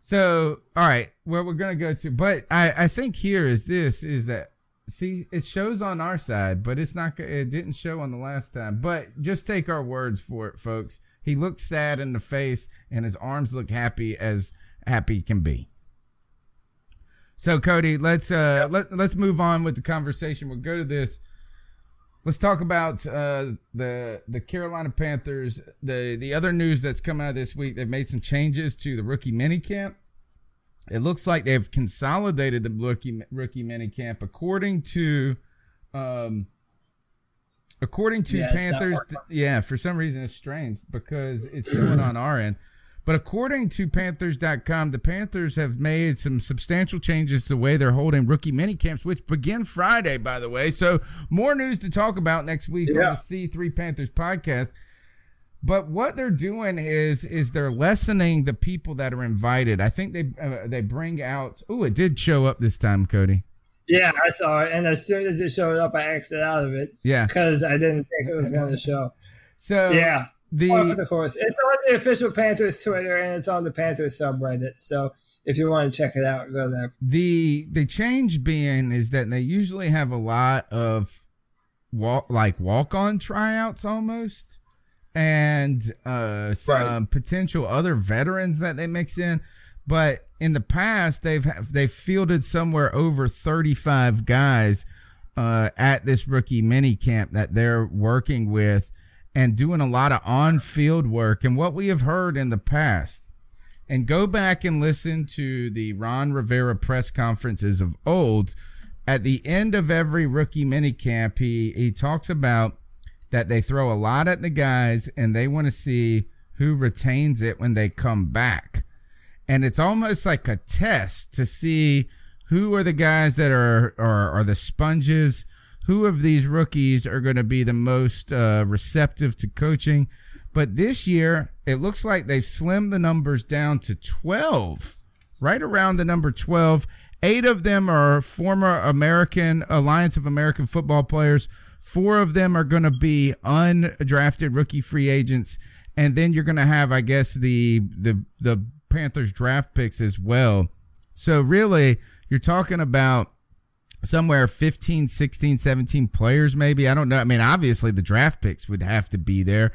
So, all right, where we're gonna go to, but I I think here is this is that see it shows on our side, but it's not. It didn't show on the last time. But just take our words for it, folks. He looked sad in the face, and his arms look happy as happy can be. So, Cody, let's uh let let's move on with the conversation. We'll go to this. Let's talk about uh, the the Carolina Panthers. The the other news that's come out this week, they've made some changes to the rookie minicamp. It looks like they've consolidated the rookie rookie minicamp according to um according to Yeah, Panthers. Yeah, for some reason it's strange because it's showing on our end. But according to Panthers.com, the Panthers have made some substantial changes to the way they're holding rookie mini camps, which begin Friday, by the way. So more news to talk about next week Yeah. on the C3 Panthers podcast. But what they're doing is is they're lessening the people that are invited. I think they uh, they bring out. Oh, it did show up this time, Cody. yeah i saw it and as soon as it showed up i exited out of it Yeah. because i didn't think it was going to show So yeah the the course. It's on the official Panthers Twitter and it's on the Panthers subreddit. So if you want to check it out, go there. the the change being is that they usually have a lot of walk like walk on tryouts almost and uh some potential other veterans that they mix in but in the past they've they've fielded somewhere over 35 guys uh at this rookie mini camp that they're working with and doing a lot of on-field work and what we have heard in the past and go back and listen to the Ron Rivera press conferences of old. At the end of every rookie minicamp, he he talks about that they throw a lot at the guys and they want to see who retains it when they come back. And it's almost like a test to see who are the guys that are are, are the sponges, who of these rookies are going to be the most uh, receptive to coaching. But this year, it looks like they've slimmed the numbers down to 12, right around the number 12. Eight of them are former American Alliance of American Football players. Four of them are going to be undrafted rookie free agents, and then you're going to have, I guess, the the the Panthers draft picks as well. So really, you're talking about somewhere 15 16 17 players maybe. I don't know. I mean obviously the draft picks would have to be there.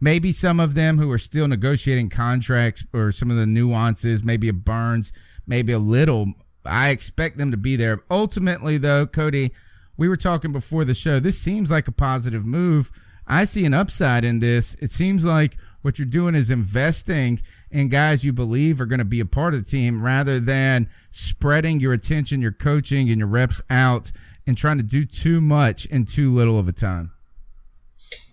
Maybe some of them who are still negotiating contracts or some of the nuances maybe a burns maybe a little. I expect them to be there. Ultimately though cody we were talking before the show this seems like a positive move i see an upside in this it seems like What you're doing is investing in guys you believe are going to be a part of the team rather than spreading your attention, your coaching, and your reps out and trying to do too much in too little of a time.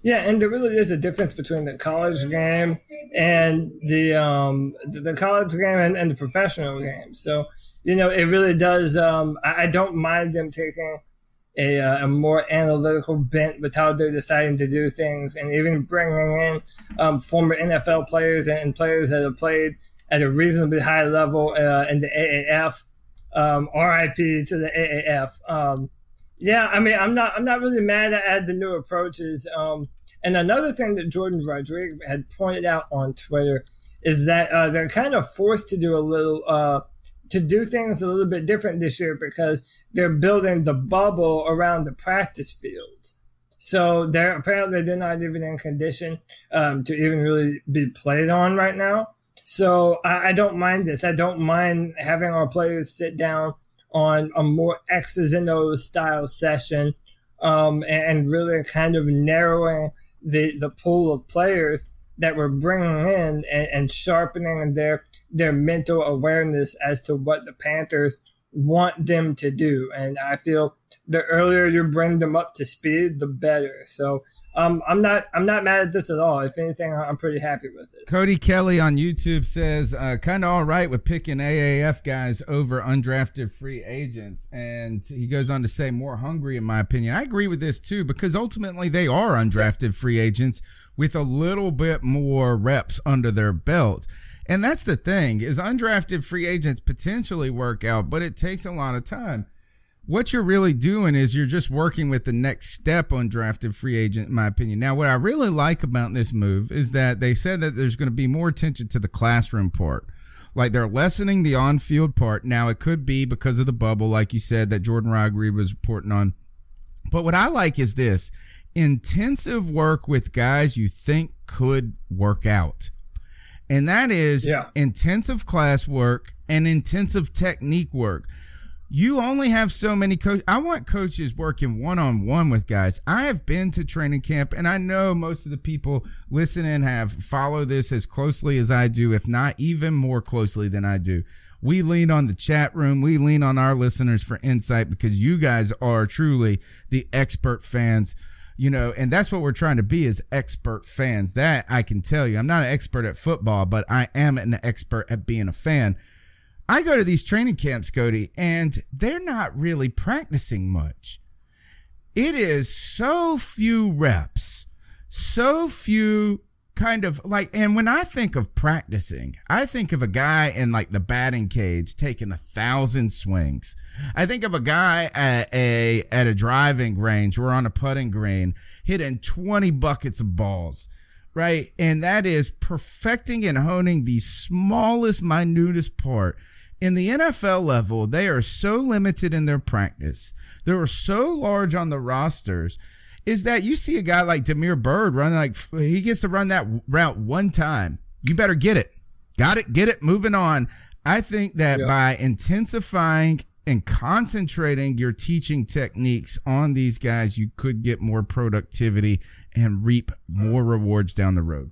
Yeah, and there really is a difference between the college game and the um, the, college game and, and, the professional game. So you know, it really does. Um, I, I, don't mind them taking a, uh, a more analytical bent with how they're deciding to do things, and even bringing in um, former NFL players and players that have played at a reasonably high level uh, in the AAF. Um, RIP to the AAF. Um, yeah, I mean, I'm not, I'm not really mad at the new approaches. Um, and another thing that Jordan Rodriguez had pointed out on Twitter is that uh, they're kind of forced to do a little, uh, to do things a little bit different this year because they're building the bubble around the practice fields. So they're apparently they're not even in condition um, to even really be played on right now. So I, I don't mind this. I don't mind having our players sit down on a more X's and O's style session um, and really kind of narrowing the, the pool of players that we're bringing in and, and sharpening their their mental awareness as to what the Panthers want them to do. And I feel the earlier you bring them up to speed, the better. So um, I'm not I'm not mad at this at all. If anything, I'm pretty happy with it. Cody Kelly on YouTube says, uh, kind of all right with picking AAF guys over undrafted free agents, and he goes on to say more hungry, in my opinion. I agree with this too because ultimately they are undrafted free agents with a little bit more reps under their belt. And that's the thing is undrafted free agents potentially work out, but it takes a lot of time what you're really doing is you're just working with the next step on drafted free agent, in my opinion. Now, what I really like about this move is that they said that there's going to be more attention to the classroom part. Like they're lessening the on field part. Now, it could be because of the bubble, like you said, that Jordan Rodriguez was reporting on. But what I like is this intensive work with guys you think could work out. And that is yeah. intensive class work and intensive technique work you only have so many coaches. I want coaches working one on one with guys. I have been to training camp, and I know most of the people listening have followed this as closely as I do, if not even more closely than I do. We lean on the chat room. We lean on our listeners for insight because you guys are truly the expert fans, you know, and that's what we're trying to be as expert fans. That I can tell you. I'm not an expert at football, but I am an expert at being a fan. I go to these training camps, Cody, and they're not really practicing much. It is so few reps, so few kind of like, and when I think of practicing, I think of a guy in like the batting cage taking a thousand swings. I think of a guy at a at a driving range or on a putting green hitting 20 buckets of balls right? And that is perfecting and honing the smallest, minutest part in the NFL level, they are so limited in their practice. They're so large on the rosters. Is that you see a guy like Damiere Byrd running like he gets to run that route one time. You better get it. Got it, get it, moving on. I think that yeah. by intensifying and concentrating your teaching techniques on these guys, you could get more productivity and reap more rewards down the road.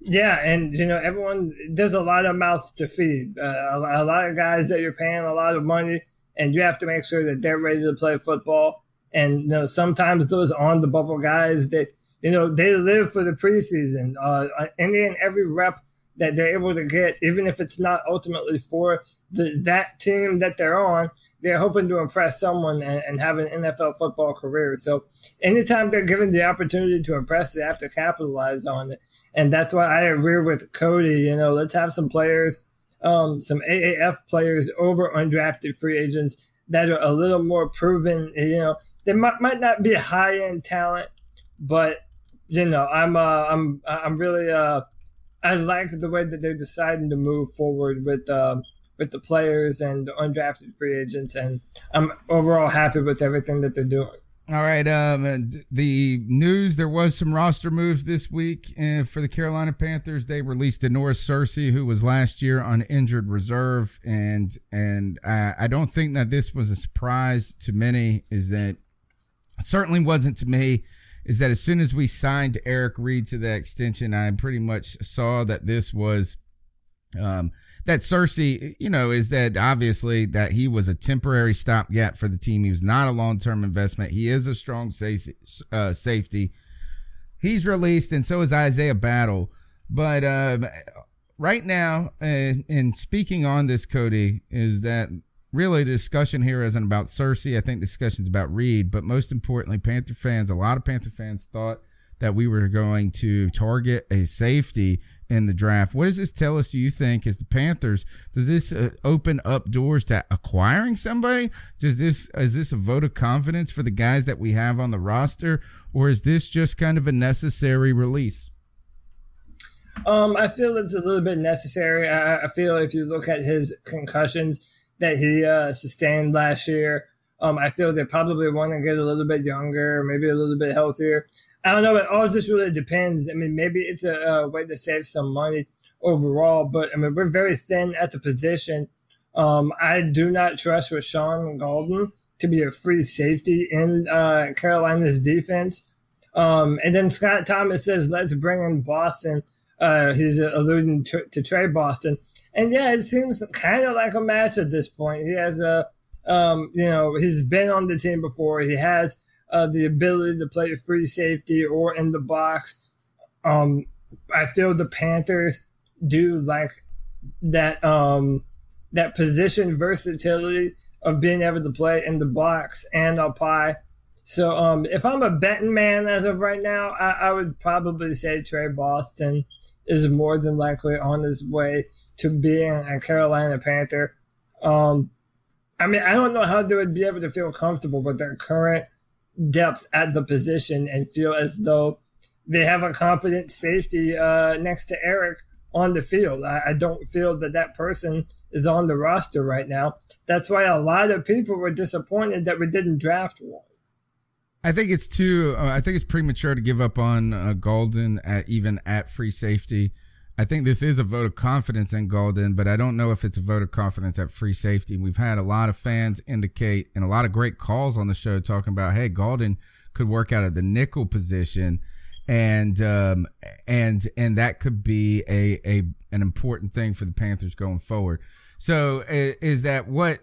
Yeah, and you know everyone. There's a lot of mouths to feed. Uh, a, a, lot of guys that you're paying a lot of money, and you have to make sure that they're ready to play football. And you know sometimes those on the bubble guys that you know they live for the preseason. Uh, any and every rep that they're able to get, even if it's not ultimately for the, that team that they're on, they're hoping to impress someone and, and, have an NFL football career. So anytime they're given the opportunity to impress, they have to capitalize on it. And that's why I agree with Cody. You know, let's have some players, um, some AAF players over undrafted free agents that are a little more proven. You know, they might, might not be high end talent, but you know, I'm uh, I'm I'm really uh, I like the way that they're deciding to move forward with uh, with the players and undrafted free agents, and I'm overall happy with everything that they're doing. All right. Um, the news there was some roster moves this week uh, for the Carolina Panthers. They released Da'Norris Searcy, who was last year on injured reserve, and and I, I don't think that this was a surprise to many. Is that certainly wasn't to me. is that as soon as we signed Eric Reid to that extension, I pretty much saw that this was um, that Searcy, you know, is that obviously that he was a temporary stopgap for the team. He was not a long term investment. He is a strong safety. Uh, safety. He's released, and so is Isaiah Battle. But uh, right now, uh, and speaking on this, Cody, is that really the discussion here isn't about Searcy. I think the discussion's about Reid. But most importantly, Panther fans, a lot of Panther fans thought that we were going to target a safety in the draft. What does this tell us? Do you think as the Panthers does this uh, open up doors to acquiring somebody? Does this is this a vote of confidence for the guys that we have on the roster, or is this just kind of a necessary release? Um, I feel it's a little bit necessary. I, I feel if you look at his concussions that he uh, sustained last year, um, I feel they probably want to get a little bit younger, maybe a little bit healthier. I don't know. It all just really depends. I mean, maybe it's a, a way to save some money overall, but I mean, we're very thin at the position. Um, I do not trust Rashaan Gaulden to be a free safety in uh, Carolina's defense. Um, and then Scott Thomas says, let's bring in Boston. Uh, he's alluding to, to Tre Boston. And yeah, it seems kind of like a match at this point. He has a, um, you know, he's been on the team before. He has uh, the ability to play free safety or in the box. Um, I feel the Panthers do like that um, that position versatility of being able to play in the box and up high. So um, if I'm a betting man as of right now, I, I would probably say Tre Boston is more than likely on his way to being a Carolina Panther. Um, I mean, I don't know how they would be able to feel comfortable with their current depth at the position and feel as though they have a competent safety uh, next to Eric on the field. I, I, don't feel that that person is on the roster right now. That's why a lot of people were disappointed that we didn't draft one. I think it's too. Uh, I think it's premature to give up on uh, Gaulden at even at free safety. I think this is a vote of confidence in Gaulden, but I don't know if it's a vote of confidence at free safety. We've had a lot of fans indicate and a lot of great calls on the show talking about, hey, Gaulden could work out of the nickel position, and um, and and that could be a a an important thing for the Panthers going forward. So is that what?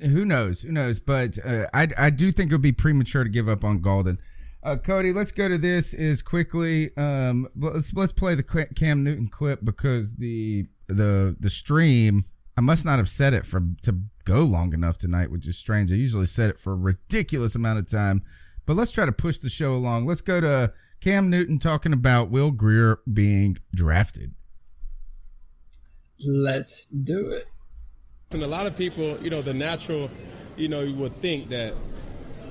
Who knows? Who knows? But uh, I I do think it would be premature to give up on Gaulden. Uh, Cody, let's go to this is quickly. Um, let's let's play the Cam Newton clip because the the the stream. I must not have set it for to go long enough tonight, which is strange. I usually set it for a ridiculous amount of time, but let's try to push the show along. Let's go to Cam Newton talking about Will Grier being drafted. Let's do it. And a lot of people, you know, the natural, you know, you would think that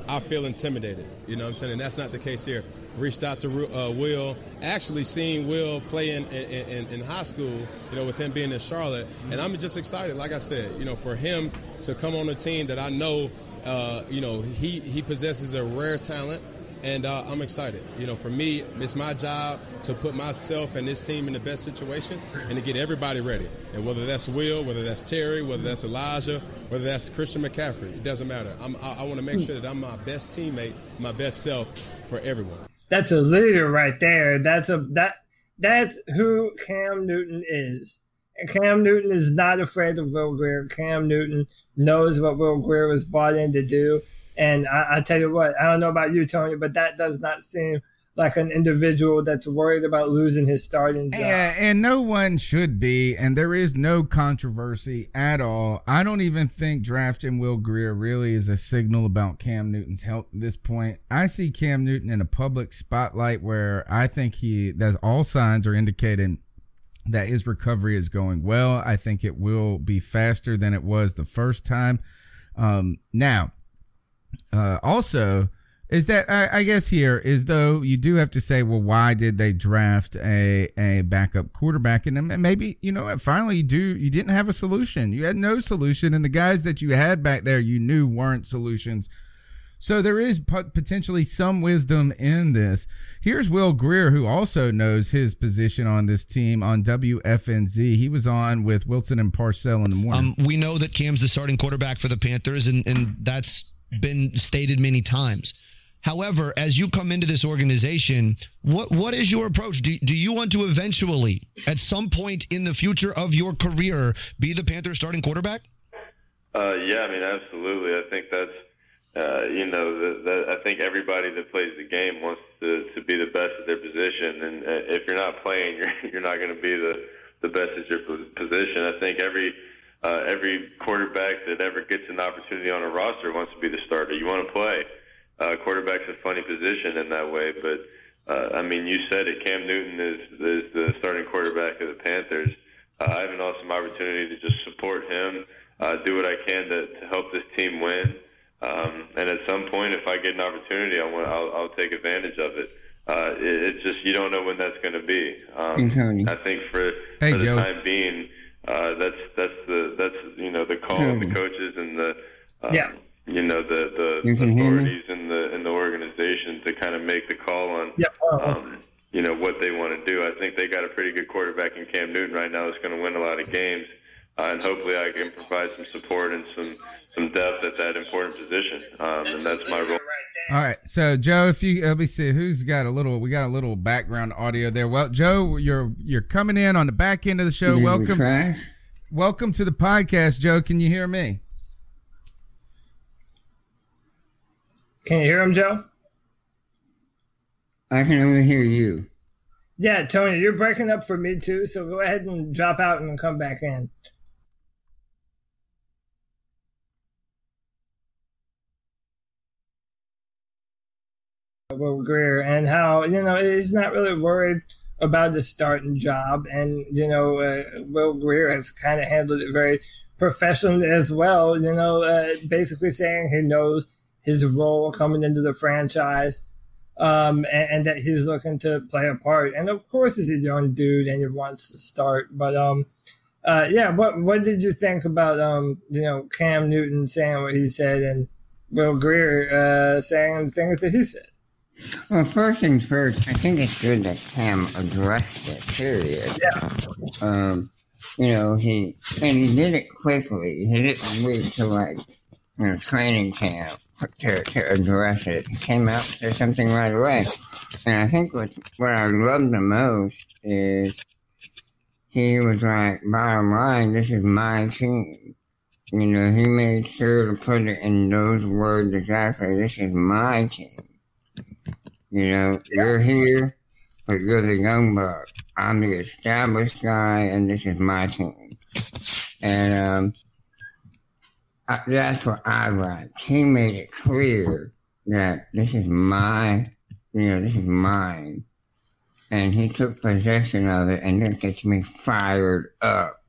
I feel intimidated. You know what I'm saying? And that's not the case here. Reached out to uh, Will, actually seeing Will play in, in, in, high school, you know, with him being in Charlotte. And I'm just excited, like I said, you know, for him to come on a team that I know, uh, you know, he, he possesses a rare talent and uh, I'm excited. You know, for me, it's my job to put myself and this team in the best situation and to get everybody ready. And whether that's Will, whether that's Terry, whether that's Elijah, whether that's Christian McCaffrey, it doesn't matter. I'm, i, I want to make sure that I'm my best teammate, my best self for everyone. That's a leader right there. That's a that that's who Cam Newton is. And Cam Newton is not afraid of Will Grier. Cam Newton knows what Will Grier was brought in to do and I, I tell you what, I don't know about you, Tony, but that does not seem like an individual that's worried about losing his starting job. Yeah, and no one should be, and there is no controversy at all. I don't even think drafting Will Grier really is a signal about Cam Newton's health at this point. I see Cam Newton in a public spotlight where I think he that all signs are indicating that his recovery is going well. I think it will be faster than it was the first time. Um, now, uh, also is that I, I, guess here is though you do have to say, well, why did they draft a a backup quarterback? And maybe you know finally you do you didn't have a solution. You had no solution, and the guys that you had back there you knew weren't solutions. So there is potentially some wisdom in this. Here's Will Grier, who also knows his position on this team on WFNZ. He was on with Wilson and Parcell in the morning. Um, we know that Cam's the starting quarterback for the Panthers, and, and that's been stated many times. However, as you come into this organization, what what is your approach? Do, do you want to eventually, at some point in the future of your career, be the Panthers starting quarterback? Uh, yeah, I mean, absolutely. I think that's, uh, you know, the, the, I think everybody that plays the game wants to, to be the best at their position, and uh, if you're not playing, you're you're not going to be the the best at your position. I think every uh, every quarterback that ever gets an opportunity on a roster wants to be the starter. You want to play. Uh, quarterback's a funny position in that way, but uh, I mean, you said it. Cam Newton is is the starting quarterback of the Panthers. Uh, I have an awesome opportunity to just support him, uh, do what I can to, to help this team win. Um, and at some point, if I get an opportunity, I want, I'll, I'll take advantage of it. Uh, it. It's just you don't know when that's going to be. Um, I think for, Hey, for the Joe. time being, uh, that's that's the that's you know the call of the coaches and the um, Yeah. you know the the You can hear me? authorities in the in the organization to kind of make the call on Yep. um, you know what they want to do. I think they got a pretty good quarterback in Cam Newton right now that's going to win a lot of games, uh, and hopefully I can provide some support and some some depth at that important position. Um, and that's my role. All right, so Joe, if you let me see who's got a little, we got a little background audio there. Well, Joe, you're you're coming in on the back end of the show. Did welcome, crash? welcome to the podcast, Joe. Can you hear me? Can you hear him, Joe? I can only hear you. Yeah, Tony, you're breaking up for me too, so go ahead and drop out and come back in. Will Grier and how you know he's not really worried about the starting job, and you know uh, Will Grier has kind of handled it very professionally as well. You know, uh, basically saying he knows his role coming into the franchise um, and, and that he's looking to play a part. And of course, he's a young dude and he wants to start. But um, uh, yeah, what what did you think about um, you know Cam Newton saying what he said and Will Grier uh, saying the things that he said? Well, first things first, I think it's good that Cam addressed it, period. Yeah. Um, you know, he, and he did it quickly. He didn't wait till like, you know, training camp to, to address it. He came out said something right away. And I think what, what I love the most is he was like, bottom line, this is my team. You know, he made sure to put it in those words exactly. This is my team. You know, you're here, but you're the young buck. I'm the established guy, and this is my team. And um, I, that's what I like. He made it clear that this is my, you know, this is mine. And he took possession of it, and that gets me fired up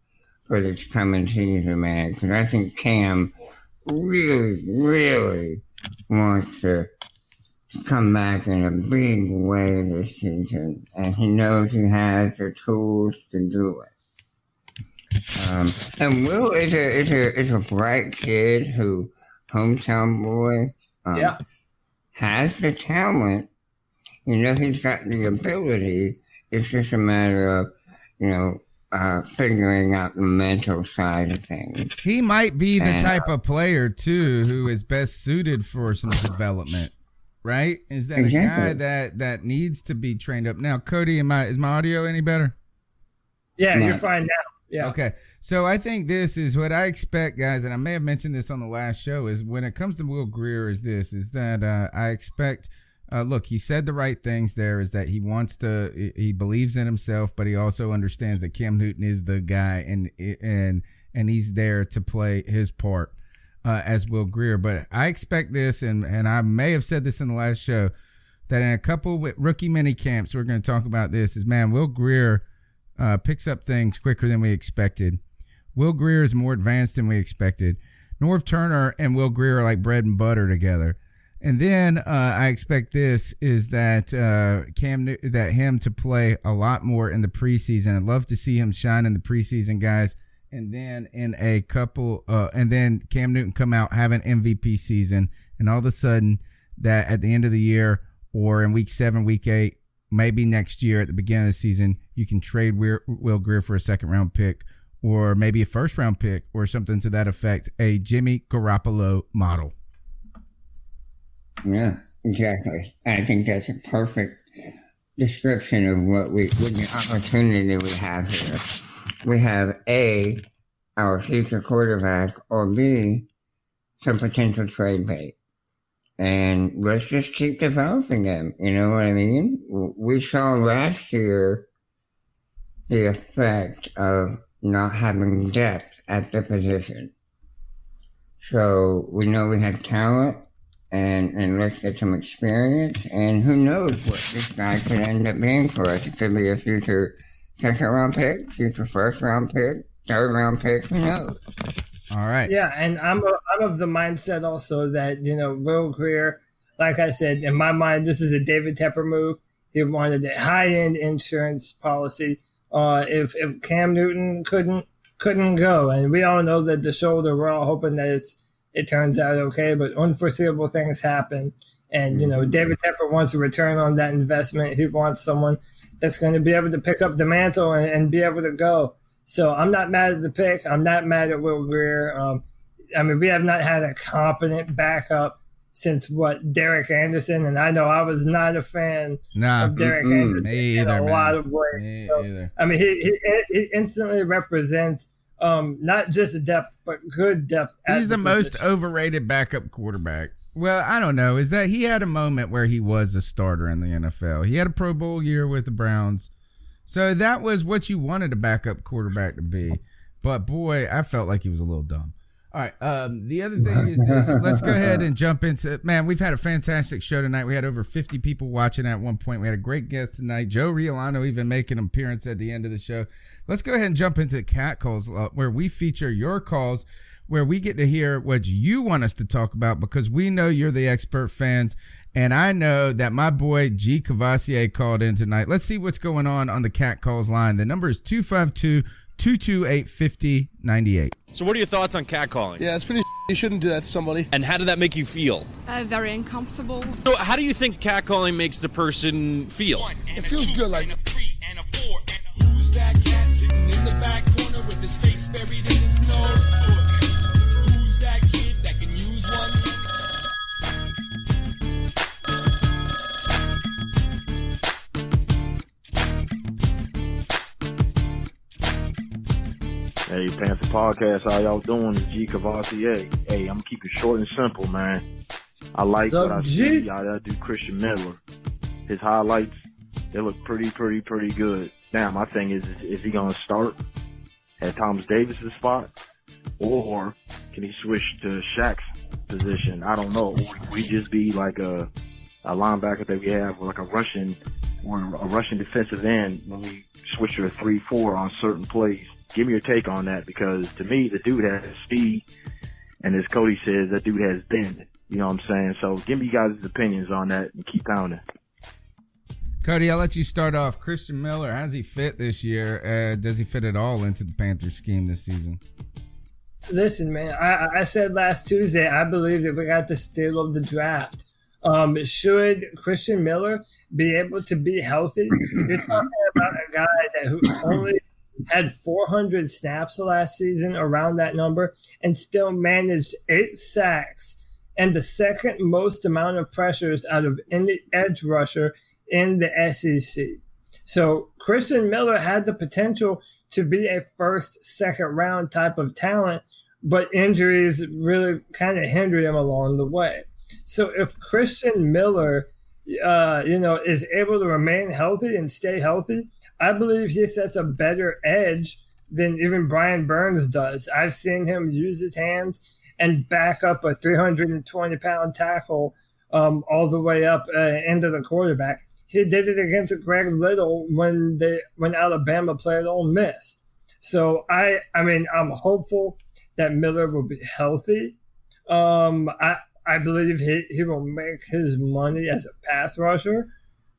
for this coming season, man. Because I think Cam really, really wants to come back in a big way this season, and he knows he has the tools to do it. Um, and Will is a is a is a bright kid who hometown boy. Um, Yeah. Has the talent. You know, he's got the ability. It's just a matter of, you know, uh, figuring out the mental side of things. He might be the And- type of player too who is best suited for some development. Right? Is that a guy that that needs to be trained up? Now, Cody, am I is my audio any better? Yeah, No. you're fine now. Yeah. Okay. So I think this is what I expect, guys, and I may have mentioned this on the last show. Is when it comes to Will Grier, is this is that uh, I expect. Uh, look, he said the right things. There is that he wants to, he- he believes in himself, but he also understands that Cam Newton is the guy, and and and he's there to play his part uh, as Will Grier. But I expect this, and and I may have said this in the last show that in a couple with rookie mini camps, we're going to talk about this. Is man, Will Grier uh, picks up things quicker than we expected. Will Grier is more advanced than we expected. Norv Turner and Will Grier are like bread and butter together. And then uh, I expect this is that uh, Cam that him to play a lot more in the preseason. I'd love to see him shine in the preseason, guys. And then in a couple, uh, and then Cam Newton come out have an MVP season, and all of a sudden that at the end of the year or in week seven, week eight, maybe next year at the beginning of the season, you can trade Will, Grier for a second round pick or maybe a first round pick or something to that effect. A Jimmy Garoppolo model. Yeah. Exactly. I think that's a perfect description of what we, what the opportunity we have here. We have A, our future quarterback, or B, some potential trade bait. And let's just keep developing them. You know what I mean? We saw last year the effect of not having depth at the position. So we know we have talent and, and let's get some experience and who knows what this guy could end up being for us. It could be a future second round pick, future first round pick, third round pick, who knows? All right. Yeah, and I'm a, I'm of the mindset also that you know Will Grier, like I said, in my mind, this is a David Tepper move. He wanted a high end insurance policy. Uh, if if Cam Newton couldn't couldn't go, and we all know that the shoulder, we're all hoping that it's it turns out okay, but unforeseeable things happen. And you know, David Tepper wants a return on that investment. He wants someone that's going to be able to pick up the mantle and, and be able to go. So I'm not mad at the pick. I'm not mad at Will Grier. Um, I mean, we have not had a competent backup since what Derek Anderson, and I know I was not a fan Nah, of Derek mm-mm. Anderson Me in either, a man. lot of ways. So. I mean, he, he he instantly represents um, not just depth, but good depth. He's the most overrated backup quarterback. Well, I don't know. Is that he had a moment where he was a starter in the NFL? He had a Pro Bowl year with the Browns. So that was what you wanted a backup quarterback to be. But boy, I felt like he was a little dumb. All right. Um, the other thing is, this. let's go ahead and jump into man. We've had a fantastic show tonight. We had over 50 people watching at one point. We had a great guest tonight, Joe Riolano, even making an appearance at the end of the show. Let's go ahead and jump into cat calls, uh, where we feature your calls, where we get to hear what you want us to talk about because we know you're the expert fans. And I know that my boy G. Cavassier called in tonight. Let's see what's going on on the cat calls line. The number is 252 228 5098. So, what are your thoughts on catcalling? Yeah, it's pretty. You shouldn't do that to somebody. And how did that make you feel? Uh, very uncomfortable. So, how do you think catcalling makes the person feel? It feels good, like Who's that cat sitting in the back corner with his face buried in his nose? Hey, Panther Podcast, how y'all doing? It's G Cavassier. Hey, I'm keeping it short and simple, man. I like What's up, what I G? see. I, I do Christian Miller. His highlights, they look pretty, pretty, pretty good. Now, my thing is, is, is he going to start at Thomas Davis's spot? Or can he switch to Shaq's position? I don't know. We just be like a, a linebacker that we have, or like a Russian, or a Russian defensive end when we switch to a 3-4 on certain plays? Give me your take on that because to me, the dude has speed, and as Cody says, that dude has bend. You know what I'm saying? So give me you guys' opinions on that and keep pounding. Cody, I'll let you start off. Christian Miller, how's he fit this year? Uh, does he fit at all into the Panthers scheme this season? Listen, man, I, I said last Tuesday, I believe that we got the steal of the draft. Um, should Christian Miller be able to be healthy? You're talking about a guy that who only had 400 snaps last season, around that number, and still managed eight sacks and the second most amount of pressures out of any edge rusher in the SEC. So Christian Miller had the potential to be a first, second round type of talent, but injuries really kind of hindered him along the way. So if Christian Miller, uh, you know, is able to remain healthy and stay healthy, I believe he sets a better edge than even Brian Burns does. I've seen him use his hands and back up a 320 pound tackle um, all the way up uh, into the quarterback. He did it against Greg Little when they when Alabama played Ole Miss. So I I mean I'm hopeful that Miller will be healthy. Um, I I believe he, he will make his money as a pass rusher.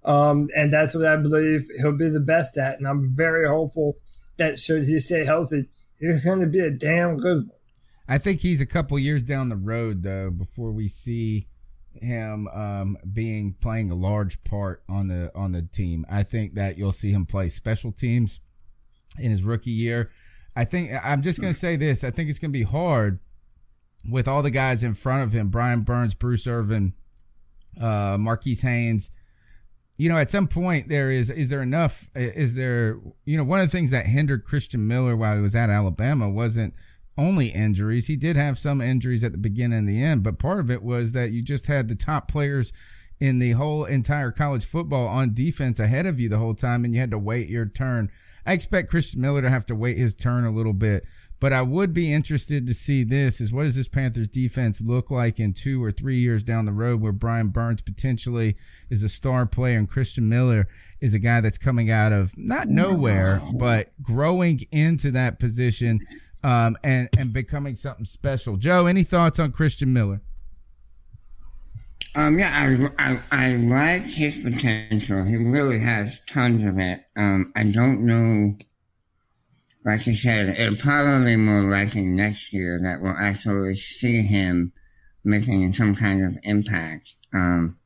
Um, and that's what I believe he'll be the best at. And I'm very hopeful that should he stay healthy, he's going to be a damn good one. I think he's a couple years down the road though before we see him um, being playing a large part on the on the team. I think that you'll see him play special teams in his rookie year. I think I'm just going to say this. I think it's going to be hard with all the guys in front of him: Brian Burns, Bruce Irvin, uh, Marquis Haynes. You know, at some point there is is there enough? Is there you know one of the things that hindered Christian Miller while he was at Alabama wasn't only injuries. He did have some injuries at the beginning and the end, but part of it was that you just had the top players in the whole entire college football on defense ahead of you the whole time, and you had to wait your turn. I expect Christian Miller to have to wait his turn a little bit, but I would be interested to see this is what does this Panthers defense look like in two or three years down the road where Brian Burns potentially is a star player and Christian Miller is a guy that's coming out of not nowhere, but growing into that position um, and, and becoming something special. Joe, any thoughts on Christian Miller? Um, yeah, I, I, I like his potential. He really has tons of it. Um, I don't know, like you said, it'll probably be more likely next year that we'll actually see him making some kind of impact. Um,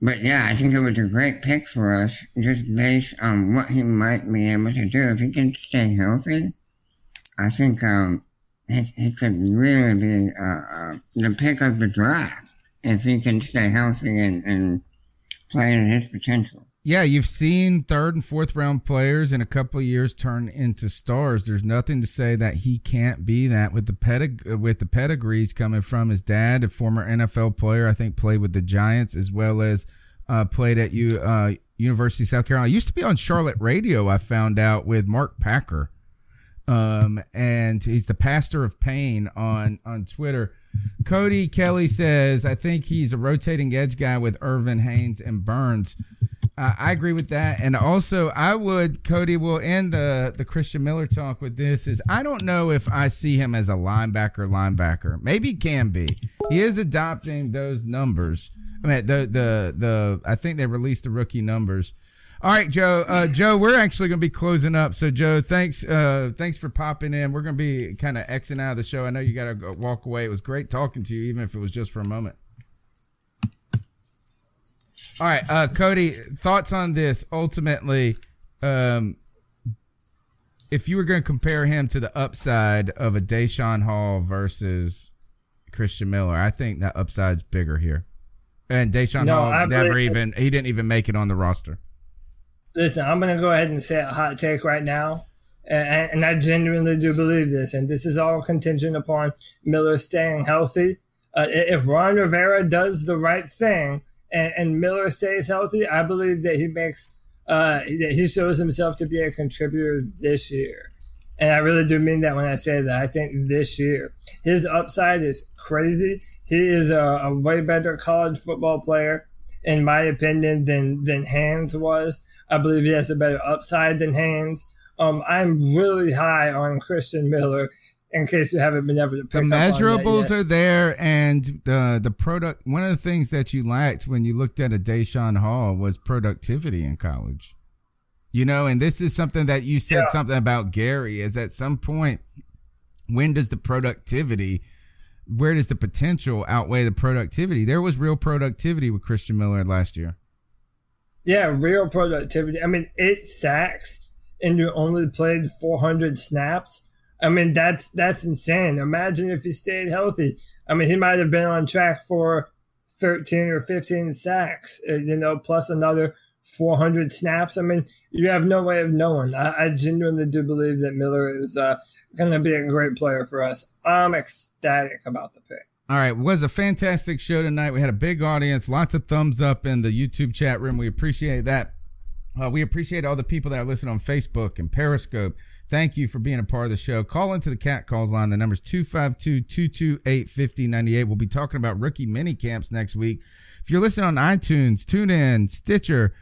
but yeah, I think it was a great pick for us, just based on what he might be able to do. If he can stay healthy, I think um, he, he could really be uh, uh, the pick of the draft if he can stay healthy and, and play to his potential. Yeah, you've seen third and fourth round players in a couple of years turn into stars. There's nothing to say that he can't be that with the pedig- with the pedigrees coming from his dad, a former NFL player. I think played with the Giants as well as uh, played at U, uh, University of South Carolina. Used to be on Charlotte radio. I found out with Mark Packer, um, and he's the pastor of pain on on Twitter. Cody Kelly says, I think he's a rotating edge guy with Irvin Haynes and Burns. Uh, I agree with that. And also, I would, Cody, will end the, the Christian Miller talk with this is I don't know if I see him as a linebacker, linebacker. Maybe he can be. He is adopting those numbers. I mean, the, the, the, I think they released the rookie numbers. All right, Joe. Uh, Joe, we're actually going to be closing up. So, Joe, thanks. Uh, thanks for popping in. We're going to be kind of xing out of the show. I know you got to walk away. It was great talking to you, even if it was just for a moment. All right, uh, Cody. Thoughts on this? Ultimately, um, if you were going to compare him to the upside of a Daeshon Hall versus Christian Miller, I think that upside's bigger here. And Daeshon No, Hall I never believe- even he didn't even make it on the roster. Listen, I'm going to go ahead and say a hot take right now. And, and I genuinely do believe this. And this is all contingent upon Miller staying healthy. Uh, if Ron Rivera does the right thing and, and Miller stays healthy, I believe that he makes, uh, that he shows himself to be a contributor this year. And I really do mean that when I say that. I think this year, his upside is crazy. He is a, a way better college football player, in my opinion, than, than Haynes was. I believe he has a better upside than Haynes. Um, I'm really high on Christian Miller. In case you haven't been able to pick the up on that measurables are there, and the the product. One of the things that you lacked when you looked at a Daeshon Hall was productivity in college. You know, and this is something that you said Yeah. something about Gary. Is at some point, when does the productivity, where does the potential outweigh the productivity? There was real productivity with Christian Miller last year. Yeah, real productivity. I mean, eight sacks and you only played 400 snaps. I mean, that's that's insane. Imagine if he stayed healthy. I mean, he might have been on track for 13 or 15 sacks, uh, you know, plus another 400 snaps. I mean, you have no way of knowing. I, I genuinely do believe that Miller is uh, going to be a great player for us. I'm ecstatic about the pick. All right, was a fantastic show tonight. We had a big audience, lots of thumbs up in the YouTube chat room. We appreciate that. Uh, we appreciate all the people that are listening on Facebook and Periscope. Thank you for being a part of the show. Call into the cat calls line. The number's 252 228 5098. We'll be talking about rookie mini camps next week. If you're listening on iTunes, TuneIn, Stitcher,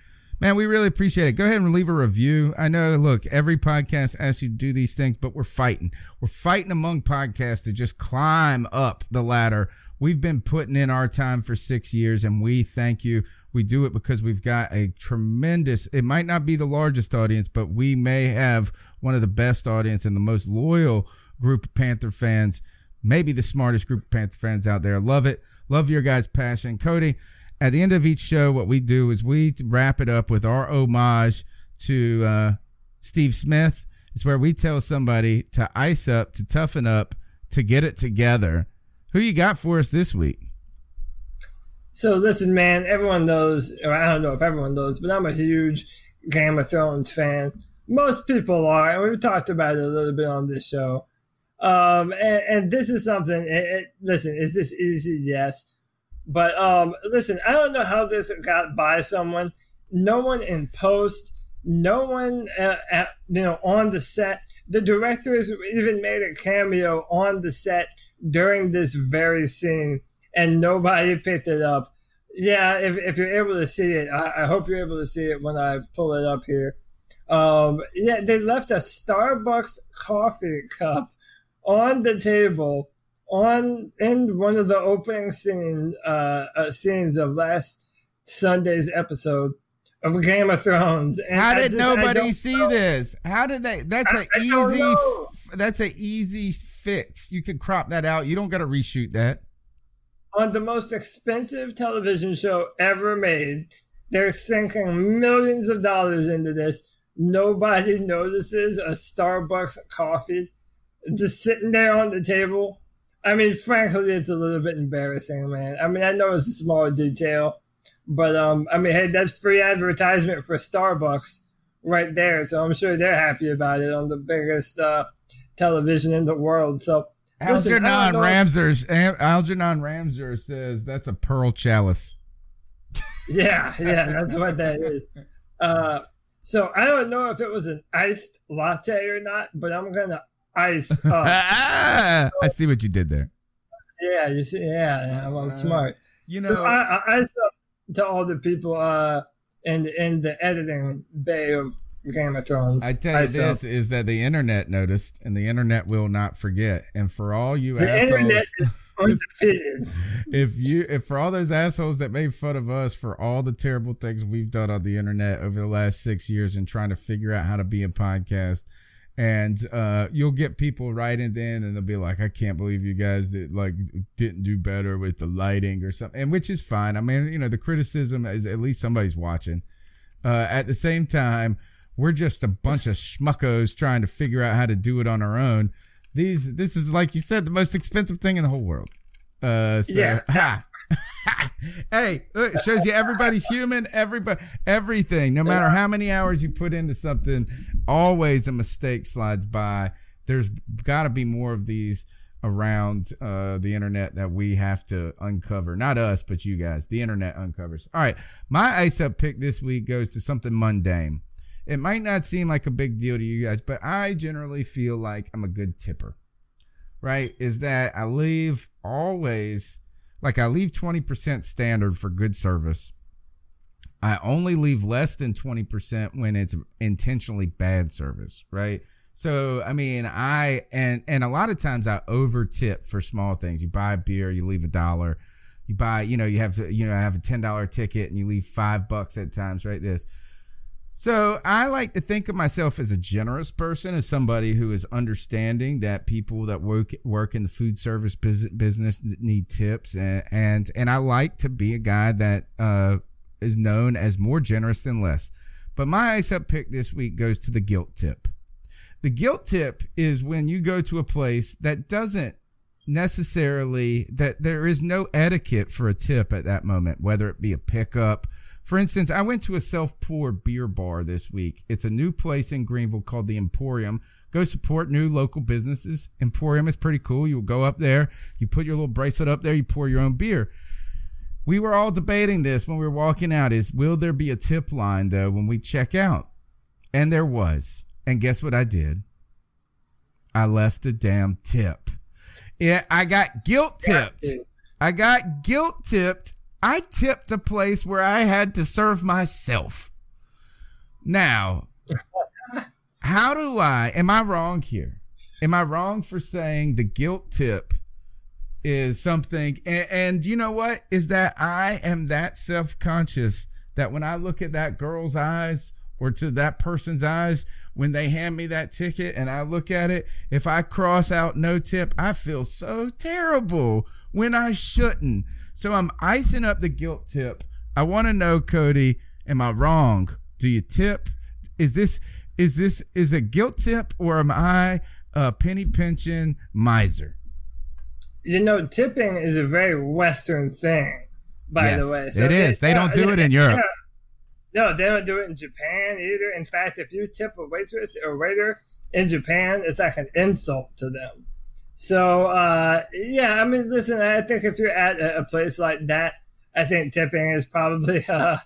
man, we really appreciate it. Go ahead and leave a review. I know, look, every podcast asks you to do these things, but we're fighting. We're fighting among podcasts to just climb up the ladder. We've been putting in our time for six years, and we thank you. We do it because we've got a tremendous, it might not be the largest audience, but we may have one of the best audience and the most loyal group of Panther fans, maybe the smartest group of Panther fans out there. Love it. Love your guys' passion. Cody, at the end of each show, what we do is we wrap it up with our homage to uh, Steve Smith. It's where we tell somebody to ice up, to toughen up, to get it together. Who you got for us this week? So listen, man, everyone knows, or I don't know if everyone knows, but I'm a huge Game of Thrones fan. Most people are, and we've talked about it a little bit on this show. Um, and, and this is something. It, it, listen, is this easy? Yes, but um, listen, I don't know how this got by someone. No one in post, no one, uh, at, you know, on the set. The directors even made a cameo on the set during this very scene, and nobody picked it up. Yeah, if, if you're able to see it, I, I hope you're able to see it when I pull it up here. Um, yeah, they left a Starbucks coffee cup on the table on in one of the opening scene uh, uh, scenes of last Sunday's episode of Game of Thrones. And How did just- nobody see know. this? How did they? That's I- an easy. That's an easy fix. You can crop that out. You don't got to reshoot that. on the most expensive television show ever made. They're sinking millions of dollars into this. Nobody notices a Starbucks coffee just sitting there on the table. I mean, frankly, it's a little bit embarrassing, man. I mean, I know it's a small detail, but um, I mean, hey, that's free advertisement for Starbucks right there. So I'm sure they're happy about it on the biggest uh, television in the world. So listen, Algernon Ramser. Algernon Ramser says that's a pearl chalice. Yeah, yeah, that's what that is. Uh, so I don't know if it was an iced latte or not, but I'm gonna ice up. Ah, I see what you did there. yeah, you see, yeah, I'm, I'm smart. you so know- I, I ice up to all the people uh, in in the editing bay of Game of Thrones. I tell you Ice up. this is that the internet noticed, and the internet will not forget. And for all you the assholes, internet is if you if for all those assholes that made fun of us for all the terrible things we've done on the internet over the last six years and trying to figure out how to be a podcast and uh you'll get people writing in and they'll be like i can't believe you guys did like didn't do better with the lighting or something and which is fine i mean you know the criticism is at least somebody's watching uh at the same time we're just a bunch of schmuckos trying to figure out how to do it on our own these this is like you said the most expensive thing in the whole world uh so, Yeah. ha. hey it shows you everybody's human everybody everything. No matter how many hours you put into something always a mistake slides by. There's got to be more of these around uh, the internet that we have to uncover. Not us but you guys. The internet uncovers. All right my ice up pick this week goes to something mundane. It might not seem like a big deal to you guys but i generally feel like i'm a good tipper right? Is that i leave always like I leave 20% standard for good service. I only leave less than 20% when it's intentionally bad service, right? So, I mean, I and and a lot of times I over tip for small things. You buy a beer, you leave a dollar. You buy, you know, you have to, you know, I have a $10 ticket and you leave 5 bucks at times, right? This. So I like to think of myself as a generous person, as somebody who is understanding that people that work work in the food service business need tips, and and and I like to be a guy that uh, is known as more generous than less. But my ice up pick this week goes to the guilt tip. The guilt tip is when you go to a place that doesn't necessarily that there is no etiquette for a tip at that moment, whether it be a pickup. For instance, I went to a self pour beer bar this week. It's a new place in Greenville called the Emporium. Go support new local businesses. Emporium is pretty cool. You go up there, you put your little bracelet up there, you pour your own beer. We were all debating this when we were walking out is will there be a tip line though when we check out? And there was. And guess what I did? I left a damn tip. Yeah, I got guilt tipped. I got guilt tipped. I tipped a place where I had to serve myself. Now, how do I, am I wrong here? Am I wrong for saying the guilt tip is something? And, and you know what? Is that I am that self conscious that when I look at that girl's eyes or to that person's eyes, when they hand me that ticket and I look at it, if I cross out no tip, I feel so terrible when I shouldn't. So I'm icing up the guilt tip. I want to know, Cody, am I wrong? Do you tip? Is this is this is a guilt tip or am I a penny pinching miser? You know, tipping is a very Western thing By Yes, the way, it is. They don't do it in Europe. No, they don't do it in Japan either. In fact, if you tip a waitress or waiter in Japan, it's like an insult to them. So uh, yeah, I mean, listen, I think if you're at a, place like that, I think tipping is probably uh,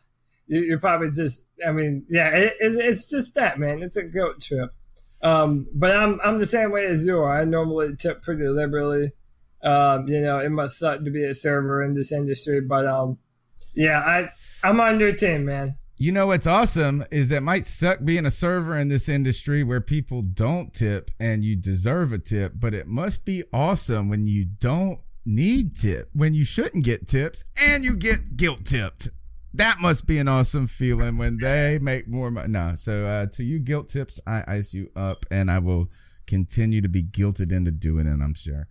you- you're probably just. I mean, yeah, it, it's, it's just that man. It's a guilt trip. Um, but I'm I'm the same way as you are. I normally tip pretty liberally. Um, you know, it must suck to be a server in this industry, but um, yeah, I I'm on your team, man. You know what's awesome is that might suck being a server in this industry where people don't tip and you deserve a tip, but it must be awesome when you don't need tip, when you shouldn't get tips and you get guilt tipped. That must be an awesome feeling when they make more money. No, so uh, to you guilt tips, I ice you up and I will continue to be guilted into doing it, I'm sure.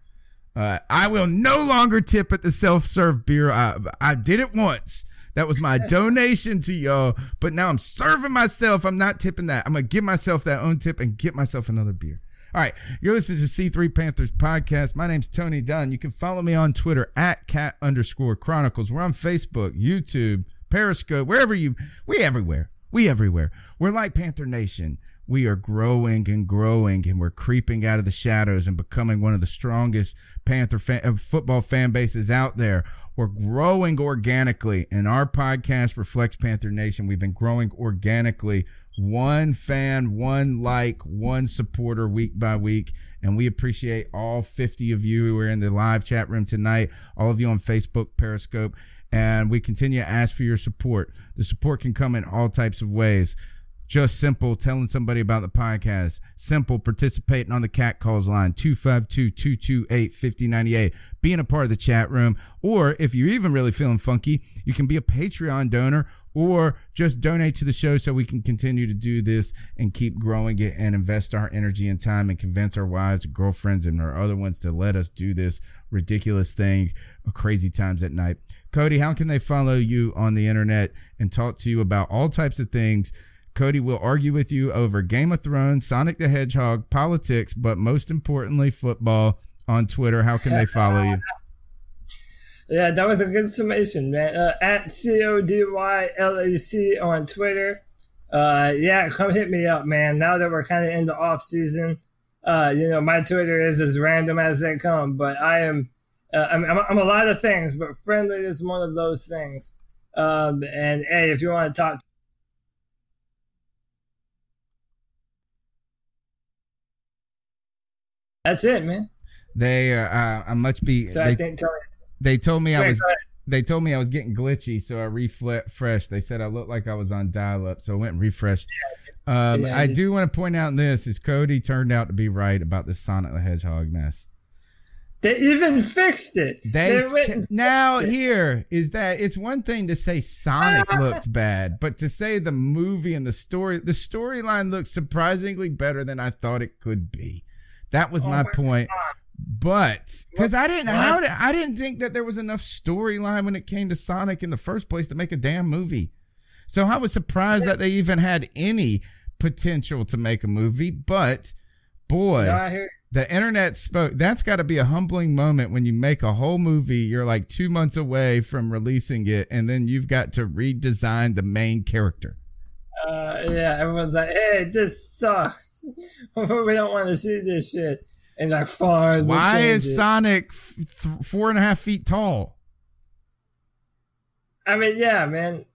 Uh, I will no longer tip at the self-serve beer. I, I did it once. That was my donation to y'all. But now I'm serving myself. I'm not tipping that. I'm gonna give myself that own tip and get myself another beer. All right, you're listening to C3 Panthers podcast. My name's Tony Dunn. You can follow me on Twitter at cat underscore chronicles. We're on Facebook, YouTube, Periscope, wherever you. We everywhere. We everywhere. We're like Panther Nation. We are growing and growing, and we're creeping out of the shadows and becoming one of the strongest Panther fan, uh, football fan bases out there. We're growing organically, and our podcast reflects Panther Nation. We've been growing organically, one fan, one like, one supporter week by week. And we appreciate all 50 of you who are in the live chat room tonight, all of you on Facebook, Periscope. And we continue to ask for your support. The support can come in all types of ways. Just simple telling somebody about the podcast. Simple participating on the cat calls line 252 228 5098. Being a part of the chat room. Or if you're even really feeling funky, you can be a Patreon donor or just donate to the show so we can continue to do this and keep growing it and invest our energy and time and convince our wives, and girlfriends, and our other ones to let us do this ridiculous thing, crazy times at night. Cody, how can they follow you on the internet and talk to you about all types of things? Cody will argue with you over Game of Thrones, Sonic the Hedgehog, politics, but most importantly, football on Twitter. How can they follow you? Yeah, that was a good summation, man. Uh, at C O D Y L A C on Twitter. Uh, yeah, come hit me up, man. Now that we're kind of in the off season, uh, you know, my Twitter is as random as they come, but I am, uh, I'm, I'm, I'm a lot of things, but friendly is one of those things. Um, and hey, if you want to talk That's it, man. They, uh, I must be. So they, I think Tony. they told me I was. They told me I was getting glitchy, so I refreshed. They said I looked like I was on dial-up, so I went and refreshed. Um, Yeah, I do want to point out this: is Cody turned out to be right about the Sonic the Hedgehog mess. They even fixed it. They ch- now it. here is that it's one thing to say Sonic looks bad, but to say the movie and the story, the storyline looks surprisingly better than I thought it could be. That was my point. But because I didn't, how did, I didn't think that there was enough storyline when it came to Sonic in the first place to make a damn movie. So I was surprised that they even had any potential to make a movie. But boy, No, the internet spoke. That's got to be a humbling moment when you make a whole movie. You're like two months away from releasing it, and then you've got to redesign the main character. Uh, yeah, everyone's like, "Hey, this sucks. we don't want to see this shit." And like, fine. we'll Why is it." Sonic th- four and a half feet tall? I mean, yeah, man.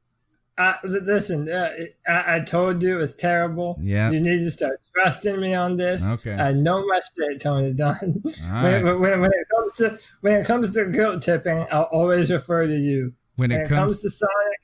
I, li- listen, uh, I, I told you it was terrible. Yeah. You need to start trusting me on this. Okay. I know my shit, Tony Dunn. All when, when, when it comes to when it comes to guilt tipping, I'll always refer to you. When it comes- to Sonic,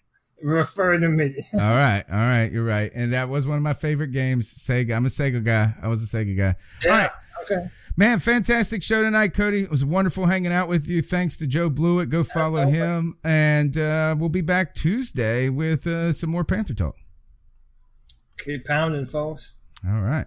refer to me. all right, all right, you're right. And that was one of my favorite games. Sega. I'm a Sega guy. I was a Sega guy. Yeah. All right. Okay. Man, fantastic show tonight, Cody. It was wonderful hanging out with you. Thanks to Joe Blewett. Go follow him. And uh, we'll be back Tuesday with uh, some more Panther Talk. Keep pounding, folks. All right.